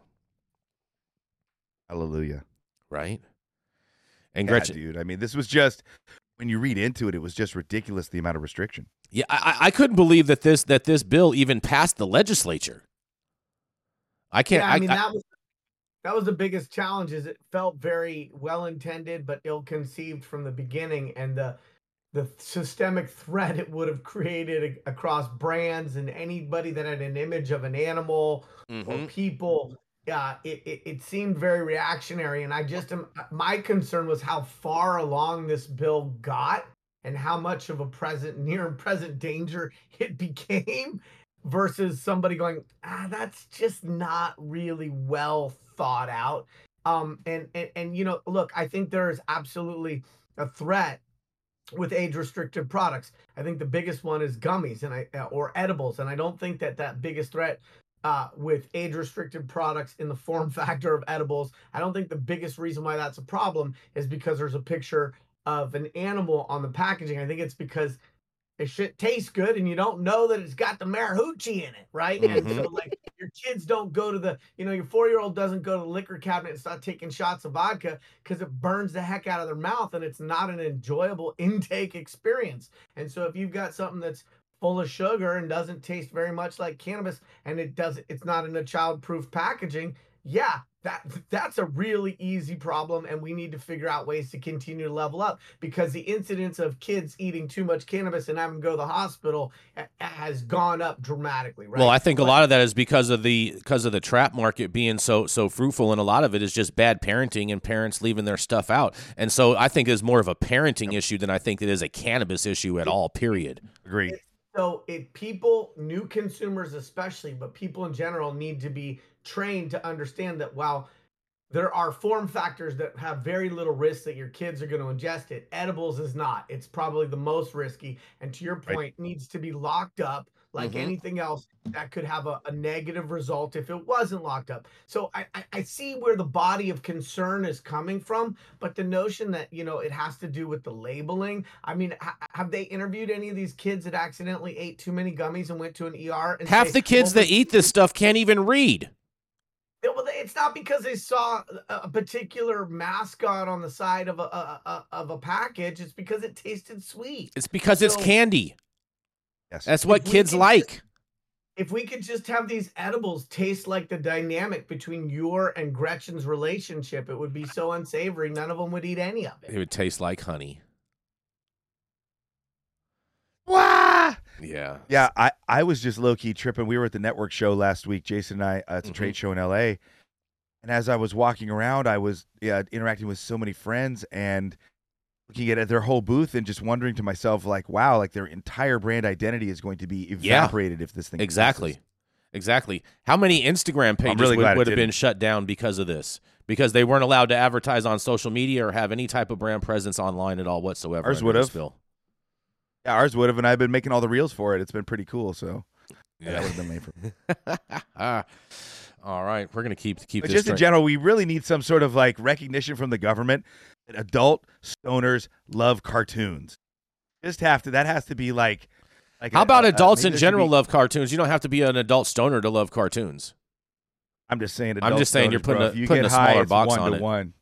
Hallelujah. Right? And yeah, Gretchen, dude, I mean, this was just when you read into it, it was just ridiculous the amount of restriction. Yeah, I, I couldn't believe that this that this bill even passed the legislature. I can't. Yeah, I, I mean, I, that was that was the biggest challenge. Is it felt very well intended but ill conceived from the beginning, and the the systemic threat it would have created across brands and anybody that had an image of an animal mm-hmm. or people uh, it, it, it seemed very reactionary. And I just am, my concern was how far along this bill got and how much of a present, near and present danger [laughs] it became versus somebody going, ah, that's just not really well thought out. Um, and, and, and, you know, look, I think there is absolutely a threat with age restricted products. I think the biggest one is gummies and I or edibles and I don't think that that biggest threat uh, with age restricted products in the form [laughs] factor of edibles. I don't think the biggest reason why that's a problem is because there's a picture of an animal on the packaging. I think it's because it shit tastes good and you don't know that it's got the marahoochie in it, right? Mm-hmm. And so like your kids don't go to the, you know, your four year old doesn't go to the liquor cabinet and start taking shots of vodka because it burns the heck out of their mouth and it's not an enjoyable [laughs] intake experience. And so if you've got something that's full of sugar and doesn't taste very much like cannabis and it does it's not in a child-proof packaging yeah that that's a really easy problem and we need to figure out ways to continue to level up because the incidence of kids eating too much cannabis and having to go to the hospital eh, has gone up dramatically right? Well i think but, a lot of that is because of the because of the trap market being so so fruitful and a lot of it is just bad parenting and parents leaving their stuff out. And so i think it's more of a parenting issue than i think it is a cannabis issue at all period. Agree so if people, new consumers especially, but people in general need to be trained to understand that while there are form factors that have very little risk that your kids are going to ingest it, edibles is not. It's probably the most risky. And to your point, right. needs to be locked up like mm-hmm. anything else that could have a, a, negative result if it wasn't locked up. So I, I, I, see where the body of concern is coming from, but the notion that you know it has to do with the labeling. I mean, ha- have they interviewed any of these kids that accidentally ate too many gummies and went to an ER? Half say, the kids well, that eat this stuff can't even read. Well, it's not because they saw a particular mascot on the side of a, a, a of a package. It's because it tasted sweet. It's because so, it's candy. Yes. That's what kids like. if we could just have these edibles taste like the dynamic between your and Gretchen's relationship, it would be so unsavory. None of them would eat any of it. It would taste like honey. Wah! Yeah. Yeah. I, I was just low key tripping. We were at the network show last week, Jason and I, uh, it's a mm-hmm. trade show in LA. And as I was walking around, I was yeah, interacting with so many friends and looking at their whole booth and just wondering to myself, like, wow, like their entire brand identity is going to be evaporated yeah, if this thing exactly, passes. exactly. How many Instagram pages really would, would have been shut down because of this? Because they weren't allowed to advertise on social media or have any type of brand presence online at all whatsoever. Ours would have. Yeah, ours would have, and I've been making all the reels for it. It's been pretty cool. So yeah, that would have been made for. [laughs] all right, we're gonna keep keep. But just in general, we really need some sort of like recognition from the government adult stoners love cartoons. Just have to. That has to be like. like How a, about a, adults in general be, love cartoons? You don't have to be an adult stoner to love cartoons. I'm just saying. I'm just saying stoners, you're putting bro. a, you putting get a smaller it's box one on to it. one.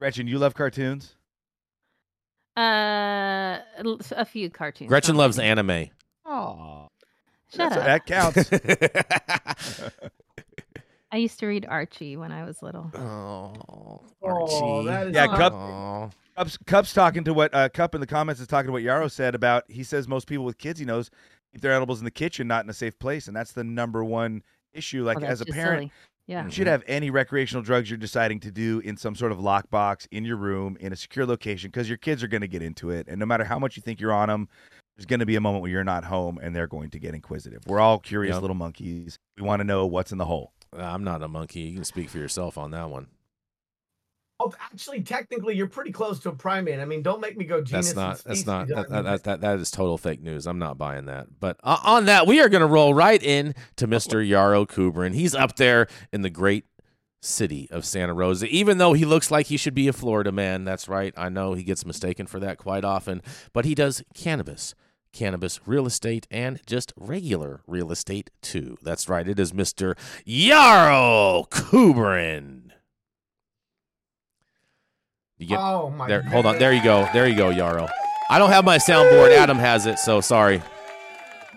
Gretchen, you love cartoons? Uh, a few cartoons. Gretchen loves anime. Oh, Shut up. that counts. [laughs] [laughs] [laughs] I used to read Archie when I was little. oh, Oh, Archie. that is Yeah, Cup- Aw. Cup's, Cup's talking to what uh, Cup in the comments is talking to what Yarrow said about. He says most people with kids he knows keep their edibles in the kitchen, not in a safe place, and that's the number one issue. Like Oh, as a parent, silly. Yeah. you should have any recreational drugs you're deciding to do in some sort of lockbox in your room in a secure location because your kids are going to get into it, and no matter how much you think you're on them. There's going to be a moment where you're not home and they're going to get inquisitive. We're all curious Yep. little monkeys. We want to know what's in the hole. I'm not a monkey. You can speak for yourself on that one. Oh, actually, technically, you're pretty close to a primate. I mean, don't make me go genus. That's not. That's not. that, that, that, that is total fake news. I'm not buying that. But uh, on that, we are going to roll right in to Mr. [laughs] Yarrow Kubrin. He's up there in the great city of Santa Rosa. Even though he looks like he should be a Florida man, that's right. I know he gets mistaken for that quite often. But he does cannabis, cannabis real estate, and just regular real estate too. That's right. It is Mr. Yarrow Kubrin. You get oh my. there, hold on. There you go. There you go, Yarrow. I don't have my soundboard. Adam has it, so sorry.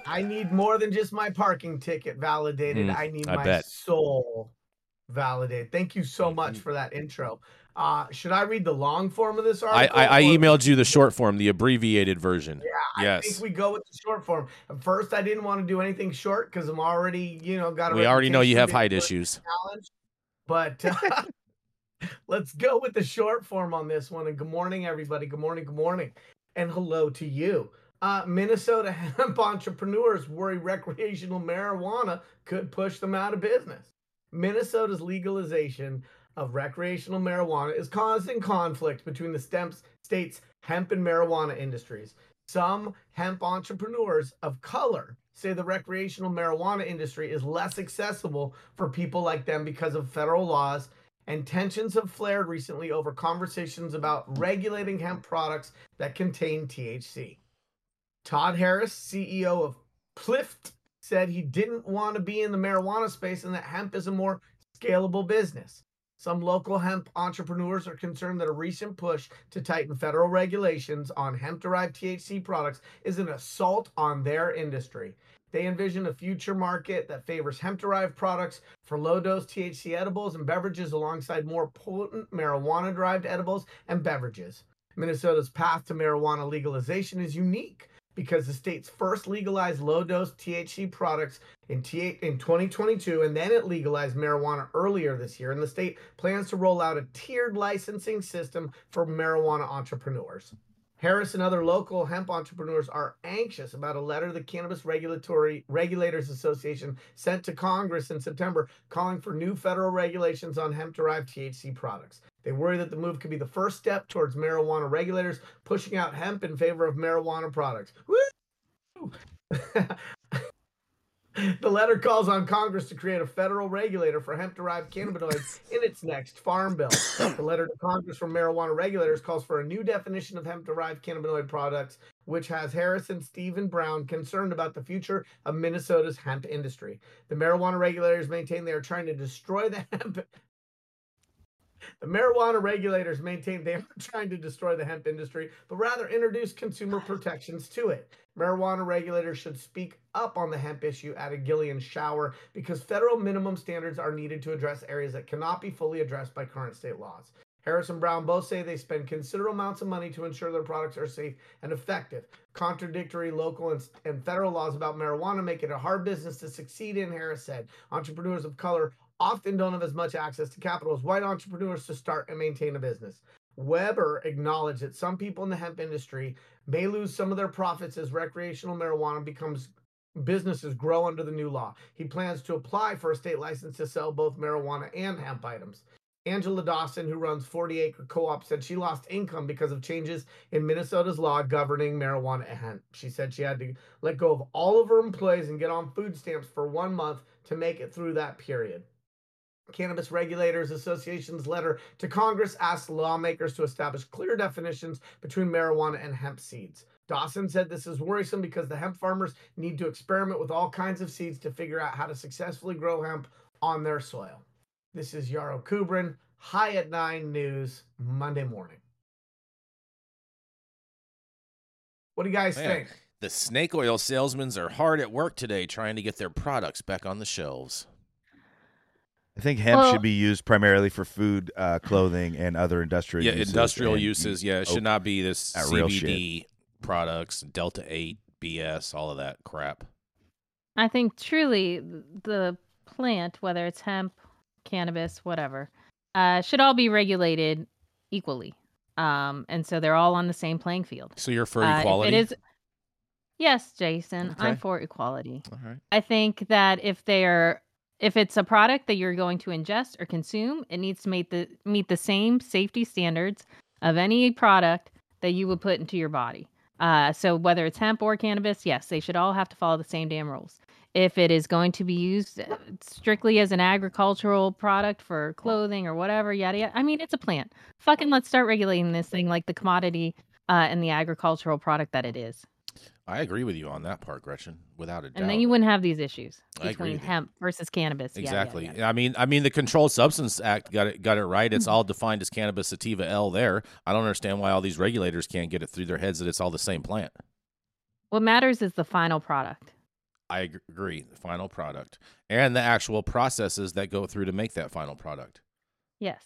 I need more than just my parking ticket validated. Mm, I need I my bet. soul validated. Thank you so much for that intro. Uh, should I read the long form of this article? I, I or- emailed you the short form, the abbreviated version. Yeah, I yes. think we go with the short form. At first, I didn't want to do anything short because I'm already, you know, got. A we already know you have height issues. But uh, [laughs] [laughs] let's go with the short form on this one. And good morning, everybody. Good morning. Good morning, and hello to you. Uh, Minnesota [laughs] hemp entrepreneurs worry recreational marijuana could push them out of business. Minnesota's legalization of recreational marijuana is causing conflict between the stems- state's hemp and marijuana industries. Some hemp entrepreneurs of color say the recreational marijuana industry is less accessible for people like them because of federal laws, and tensions have flared recently over conversations about regulating hemp products that contain THC. Todd Harris, CEO of Plift, said he didn't want to be in the marijuana space and that hemp is a more scalable business. Some local hemp entrepreneurs are concerned that a recent push to tighten federal regulations on hemp derived THC products is an assault on their industry. They envision a future market that favors hemp derived products for low dose THC edibles and beverages alongside more potent marijuana derived edibles and beverages. Minnesota's path to marijuana legalization is unique because the state's first legalized low dose THC products in, T- in 2022, and then it legalized marijuana earlier this year. And the state plans to roll out a tiered licensing system for marijuana entrepreneurs. Harris and other local hemp entrepreneurs are anxious about a letter the Cannabis Regulatory Regulators Association sent to Congress in September calling for new federal regulations on hemp derived THC products. They worry that the move could be the first step towards marijuana regulators pushing out hemp in favor of marijuana products. [laughs] The letter calls on Congress to create a federal regulator for hemp derived cannabinoids in its next farm bill. The letter to Congress from marijuana regulators calls for a new definition of hemp derived cannabinoid products, which has Harris and Stephen Brown concerned about the future of Minnesota's hemp industry. The marijuana regulators maintain they are trying to destroy the hemp the marijuana regulators maintain they [laughs] aren't trying to destroy the hemp industry, but rather introduce consumer protections to it. Marijuana regulators should speak up on the hemp issue at a Gillian Schauer because federal minimum standards are needed to address areas that cannot be fully addressed by current state laws. Harris and Brown both say they spend considerable amounts of money to ensure their products are safe and effective. Contradictory local and, and federal laws about marijuana make it a hard business to succeed in, Harris said. Entrepreneurs of color often don't have as much access to capital as white entrepreneurs to start and maintain a business. Weber acknowledged that some people in the hemp industry may lose some of their profits as recreational marijuana becomes businesses grow under the new law. He plans to apply for a state license to sell both marijuana and hemp items. Angela Dawson, who runs 40 Acre Co op, said she lost income because of changes in Minnesota's law governing marijuana and hemp. She said she had to let go of all of her employees and get on food stamps for one month to make it through that period. Cannabis Regulators Association's letter to Congress asked lawmakers to establish clear definitions between marijuana and hemp seeds. Dawson said this is worrisome because the hemp farmers need to experiment with all kinds of seeds to figure out how to successfully grow hemp on their soil. This is Yarrow Kubrin, High at Nine News, Monday morning. What do you guys Man, think? The snake oil salesmen are hard at work today trying to get their products back on the shelves. I think hemp well, should be used primarily for food, uh, clothing, and other industrial yeah, uses. industrial uses. Yeah, it should not be this CBD products, Delta 8, BS, all of that crap. I think truly the plant, whether it's hemp, cannabis, whatever, uh, should all be regulated equally. Um, and so they're all on the same playing field. So you're for uh, equality? it is. Yes, Jason, okay. I'm for equality. All right. I think that if they are if it's a product that you're going to ingest or consume, it needs to meet the meet the same safety standards of any product that you would put into your body. Uh, so whether it's hemp or cannabis, yes, they should all have to follow the same damn rules. If it is going to be used uh, strictly as an agricultural product for clothing or whatever, yada yada. I mean, it's a plant. Fucking let's start regulating this thing like the commodity uh, and the agricultural product that it is. I agree with you on that part, Gretchen, without a doubt. And then you wouldn't have these issues between hemp versus cannabis. Exactly. Yeah, yeah, yeah. I mean, I mean, the Controlled Substance Act got it got it right. It's mm-hmm. all defined as cannabis sativa L. There, I don't understand why all these regulators can't get it through their heads that it's all the same plant. What matters is the final product. I agree, the final product and the actual processes that go through to make that final product. Yes.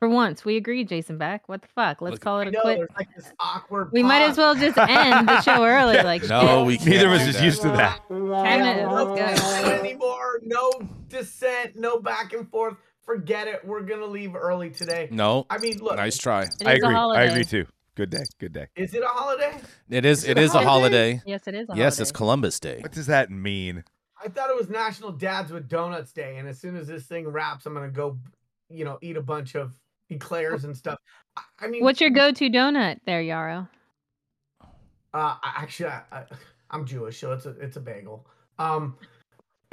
For once, we agree, Jason Beck. What the fuck? Let's Look, call it a know, quit. Like this awkward. We might as well just end the show [laughs] early. Like no, we can't. Neither of us is used to that. Ten minutes. Let's go. [laughs] Anymore? No dissent. No back and forth. Forget it. We're gonna leave early today. No. I mean, look. Nice try. I agree. I agree too. Good day. Good day. Is it a holiday? It is. Is it, it is a holiday? Yes, it is. yes, holiday. it's Columbus Day. What does that mean? I thought it was National Dads with Donuts Day, and as soon as this thing wraps, I'm gonna go, you know, eat a bunch of eclairs and stuff. I mean, what's your go-to donut there, Yarrow? Uh, actually, I, I, I'm Jewish, so it's a it's a bagel. Um,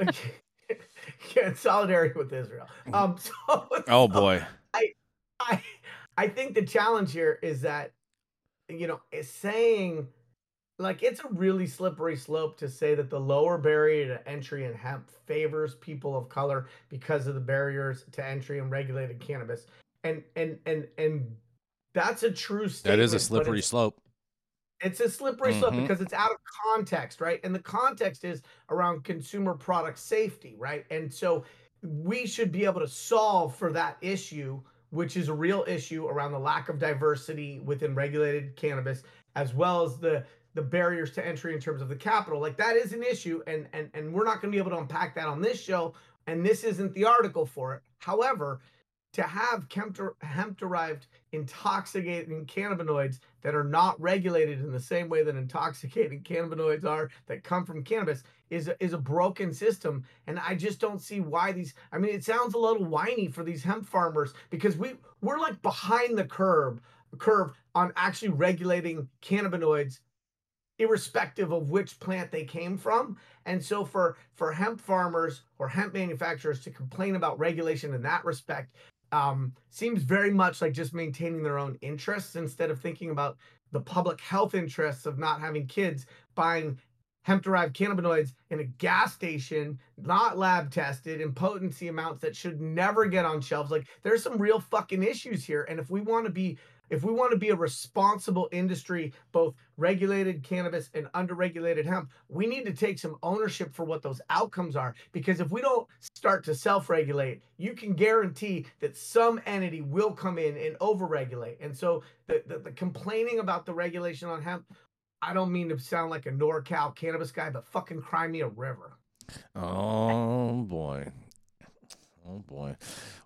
[laughs] yeah, in solidarity with Israel. Um, so, [laughs] oh so boy, I, I, I think the challenge here is that, you know, is saying, like, it's a really slippery slope to say that the lower barrier to entry in hemp favors people of color because of the barriers to entry in regulated cannabis and and and and that's a true statement. That is a slippery it's, slope. It's a slippery mm-hmm. slope because it's out of context, right? And the context is around consumer product safety, right? And so we should be able to solve for that issue, which is a real issue around the lack of diversity within regulated cannabis, as well as the the barriers to entry in terms of the capital. Like that is an issue, and and and we're not going to be able to unpack that on this show. And this isn't the article for it. However, to have hemp derived intoxicating cannabinoids that are not regulated in the same way that intoxicating cannabinoids are that come from cannabis is a, is a broken system. And i just don't see why these i mean it sounds a little whiny for these hemp farmers because we we're like behind the curve curve on actually regulating cannabinoids irrespective of which plant they came from. And so for for hemp farmers or hemp manufacturers to complain about regulation in that respect um, seems very much like just maintaining their own interests instead of thinking about the public health interests of not having kids buying hemp derived cannabinoids in a gas station, not lab tested, in potency amounts that should never get on shelves. Like, there's some real fucking issues here. And if we want to be if we want to be a responsible industry, both regulated cannabis and underregulated hemp, we need to take some ownership for what those outcomes are. Because if we don't start to self regulate, you can guarantee that some entity will come in and overregulate. And so the, the, the, complaining about the regulation on hemp, I don't mean to sound like a NorCal cannabis guy, but fucking cry me a river. Oh boy. Oh boy.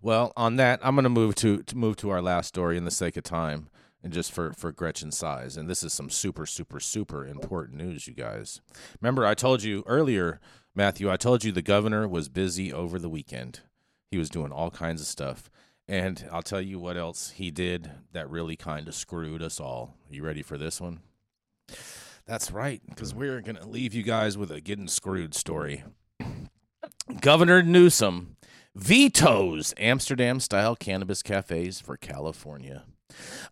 Well, on that, I'm going to move to to move to our last story in the sake of time, and just for for Gretchen's size. And this is some super super super important news, you guys. Remember, I told you earlier, Mathieu. I told you the governor was busy over the weekend. He was doing all kinds of stuff. And I'll tell you what else he did that really kind of screwed us all. Are You ready for this one? That's right, because we're going to leave you guys with a getting screwed story. Governor Newsom vetoes Amsterdam style cannabis cafes for California.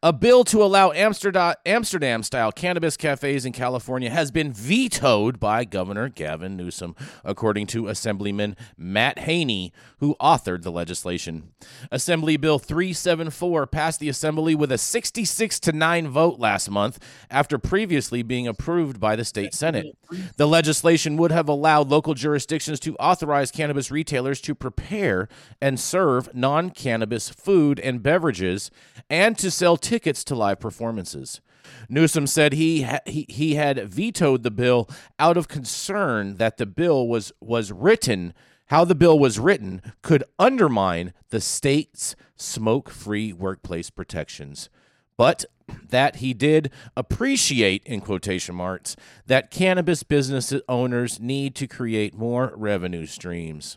A bill to allow Amsterdam style cannabis cafes in California has been vetoed by Governor Gavin Newsom, according to Assemblyman Matt Haney, who authored the legislation. Assembly Bill 374 passed the Assembly with a 66 to 9 vote last month after previously being approved by the state Senate. The legislation would have allowed local jurisdictions to authorize cannabis retailers to prepare and serve non cannabis food and beverages and to sell tickets to live performances. Newsom said he, ha- he he had vetoed the bill out of concern that the bill was was written how the bill was written could undermine the state's smoke-free workplace protections. But that he did appreciate in quotation marks that cannabis business owners need to create more revenue streams.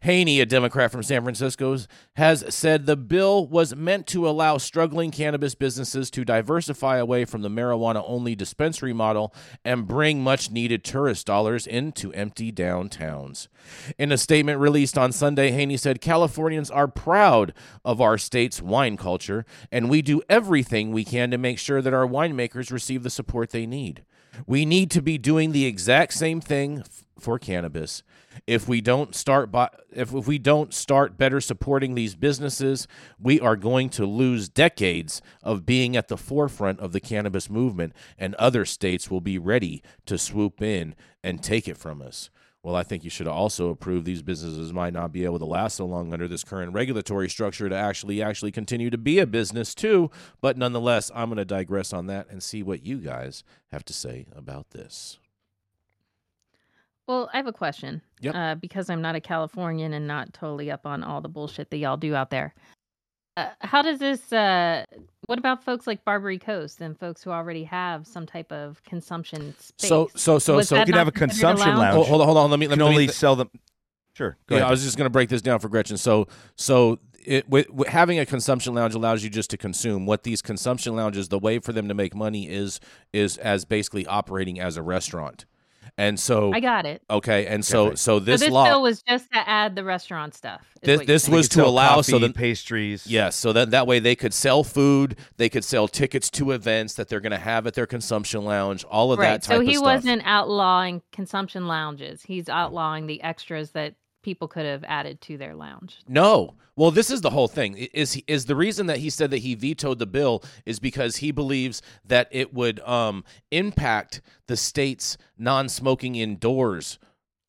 Haney, a Democrat from San Francisco, has said the bill was meant to allow struggling cannabis businesses to diversify away from the marijuana only dispensary model and bring much needed tourist dollars into empty downtowns. In a statement released on Sunday, Haney said Californians are proud of our state's wine culture, and we do everything we can to make sure that our winemakers receive the support they need. We need to be doing the exact same thing for cannabis. If we don't start by, if, if we don't start better supporting these businesses, we are going to lose decades of being at the forefront of the cannabis movement, and other states will be ready to swoop in and take it from us. Well, I think you should also approve these businesses might not be able to last so long under this current regulatory structure to actually actually continue to be a business too. But nonetheless, I'm going to digress on that and see what you guys have to say about this. Well, I have a question. Yep. Uh, because I'm not a Californian and not totally up on all the bullshit that y'all do out there. Uh, how does this? Uh, what about folks like Barbary Coast and folks who already have some type of consumption space? So so so Was so You can have a consumption allowed? lounge. Oh, hold on hold on let me You let can me only th- sell them. Sure. Go yeah, ahead. I was just going to break this down for Gretchen. So, so it, with, with having a consumption lounge allows you just to consume. What these consumption lounges, the way for them to make money is is as basically operating as a restaurant. And so, I got it. okay, and so Okay. so So this, this law, bill was just to add the restaurant stuff. This- this was to sell allow so coffee, that- pastries. yes, so that that way they could sell food, they could sell tickets to events that they're going to have at their consumption lounge, all of right. that type So of he stuff. wasn't outlawing consumption lounges. He's outlawing the extras that people could have added to their lounge. No. Well, this is the whole thing. Is is the reason that he said that he vetoed the bill is because he believes that it would um, impact the state's non-smoking indoors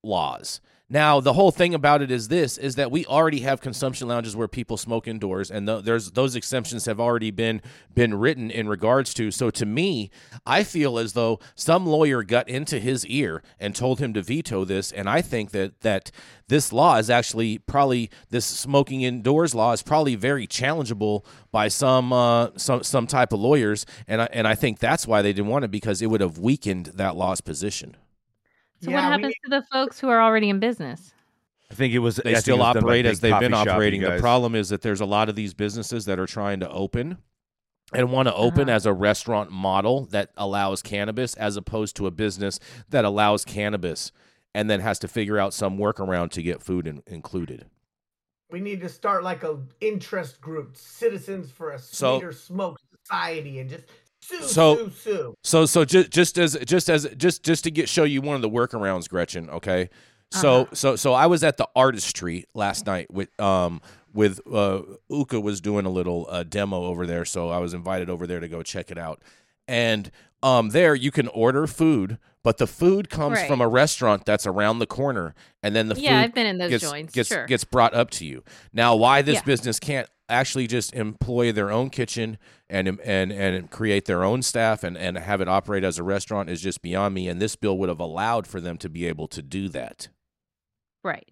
laws. Now, the whole thing about it is this: is that we already have consumption lounges where people smoke indoors, and th- there's those exemptions have already been been written in regards to. So, to me, I feel as though some lawyer got into his ear and told him to veto this, and I think that that this law is actually probably this smoking indoors law is probably very challengeable by some uh, some some type of lawyers, and I, and I think that's why they didn't want it because it would have weakened that law's position. So Yeah, what happens need- to the folks who are already in business? I think it was. They think still it was done by operate as they've been Coffee Shop, you operating. The problem is that there's a lot of these businesses that are trying to open and want to open Uh-huh. as a restaurant model that allows cannabis as opposed to a business that allows cannabis and then has to figure out some workaround to get food in, included. We need to start like a interest group, citizens for a So- sweeter smoke society, and just sue, So- sue, sue. So so just just as just as just just to get show you one of the workarounds, Gretchen. Okay, so Uh-huh. so so I was at the Artist Tree last night with um with uh Uka was doing a little uh, demo over there, so I was invited over there to go check it out. And um there you can order food, but the food comes Right. from a restaurant that's around the corner, and then the yeah, food I've been in those gets joints. gets sure. gets brought up to you. Now, why this Yeah. business can't actually just employ their own kitchen and and and create their own staff and and have it operate as a restaurant is just beyond me. And this bill would have allowed for them to be able to do that. Right.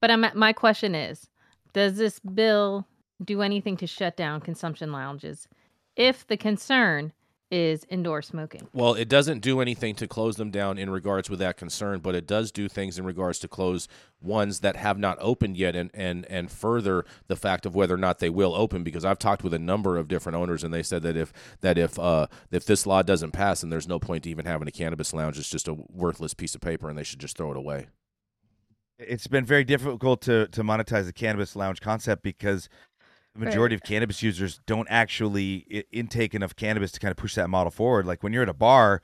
But I'm, my question is Does this bill do anything to shut down consumption lounges if the concern is indoor smoking? Well, it doesn't do anything to close them down in regards with that concern, but it does do things in regards to close ones that have not opened yet and and and further the fact of whether or not they will open because I've talked with a number of different owners and they said that if that if uh if this law doesn't pass then there's no point to even having a cannabis lounge it's just a worthless piece of paper and they should just throw it away. It's been very difficult to to monetize the cannabis lounge concept because the majority right. of cannabis users don't actually intake enough cannabis to kind of push that model forward. Like when you're at a bar,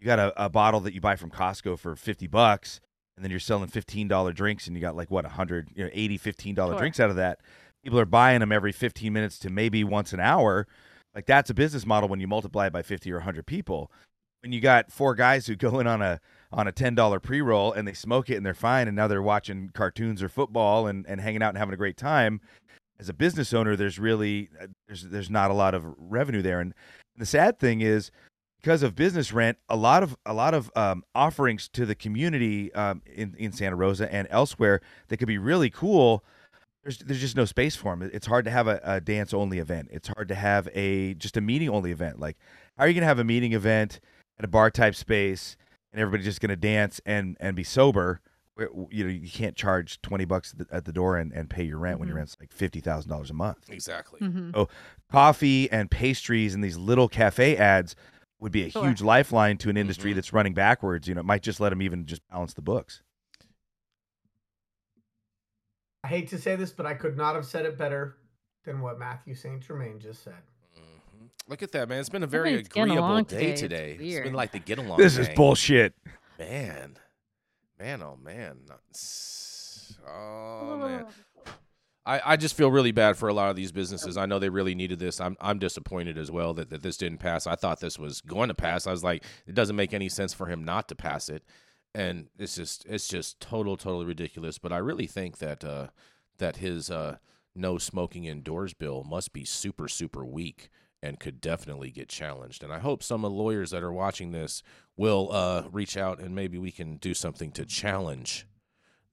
you got a, a bottle that you buy from Costco for 50 bucks, and then you're selling $15 drinks, and you got like what 100, you know, 80, $15 sure. drinks out of that. People are buying them every 15 minutes to maybe once an hour. Like that's a business model when you multiply it by 50 or 100 people. When you got four guys who go in on a on a ten dollar pre roll and they smoke it and they're fine, and now they're watching cartoons or football and, and hanging out and having a great time as a business owner, there's really uh, there's there's not a lot of revenue there. And the sad thing is, because of business rent, a lot of a lot of um, offerings to the community um, in in Santa Rosa and elsewhere that could be really cool. There's there's just no space for them. It's hard to have a, a dance only event. It's hard to have a just a meeting only event. Like, how are you gonna have a meeting event at a bar type space and everybody's just gonna dance and and be sober? You know you can't charge 20 bucks at the, at the door and, and pay your rent mm-hmm. when your rent's like $50,000 a month. Exactly. Mm-hmm. So coffee and pastries and these little cafe ads would be a sure. huge lifeline to an industry mm-hmm. that's running backwards. You know, it might just let them even just balance the books. I hate to say this, but I could not have said it better than what Mathieu St. Germain just said. Mm-hmm. Look at that, man. It's been a very agreeable day today. today. It's been like the get along. This is bullshit. Man. Man, oh man. Oh man. I, I just feel really bad for a lot of these businesses. I know they really needed this. I'm I'm disappointed as well that, that this didn't pass. I thought this was going to pass. I was like, it doesn't make any sense for him not to pass it. And it's just it's just total, totally ridiculous. But I really think that uh, that his uh, no smoking indoors bill must be super, super weak and could definitely get challenged. And I hope some of the lawyers that are watching this will uh, reach out and maybe we can do something to challenge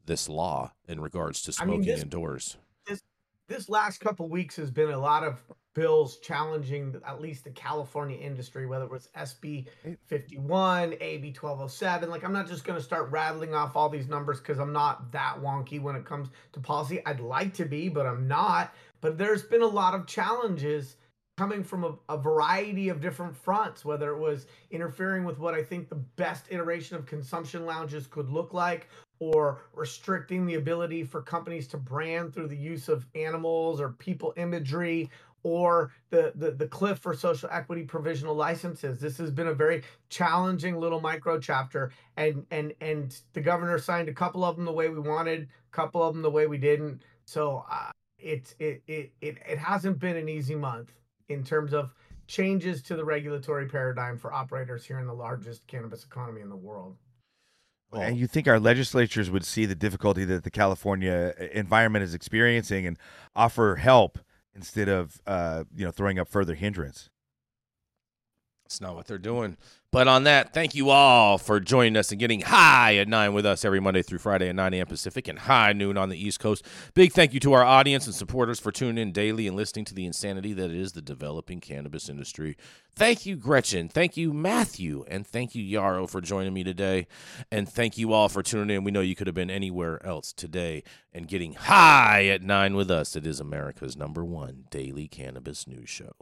this law in regards to smoking I mean, this, indoors. This this last couple weeks has been a lot of bills challenging at least the California industry, whether it was SB 51, AB 1207. Like, I'm not just going to start rattling off all these numbers because I'm not that wonky when it comes to policy. I'd like to be, but I'm not. But there's been a lot of challenges coming from a, a, variety of different fronts, whether it was interfering with what I think the best iteration of consumption lounges could look like, or restricting the ability for companies to brand through the use of animals or people imagery, or the, the, the cliff for social equity provisional licenses. This has been a very challenging little micro chapter, and and and the governor signed a couple of them the way we wanted, a couple of them the way we didn't. So uh, it's it, it it it hasn't been an easy month in terms of changes to the regulatory paradigm for operators here in the largest cannabis economy in the world. Well, and you think our legislatures would see the difficulty that the California uh, environment is experiencing and offer help instead of uh, you know throwing up further hindrance? It's not what they're doing. But on that, thank you all for joining us and getting high at 9 with us every Monday through Friday at 9 a.m. Pacific and high noon on the East Coast. Big thank you to our audience and supporters for tuning in daily and listening to the insanity that is the developing cannabis industry. Thank you, Gretchen. Thank you, Mathieu. And thank you, Yarrow, for joining me today. And thank you all for tuning in. We know you could have been anywhere else today and getting high at 9 with us. It is America's number one daily cannabis news show.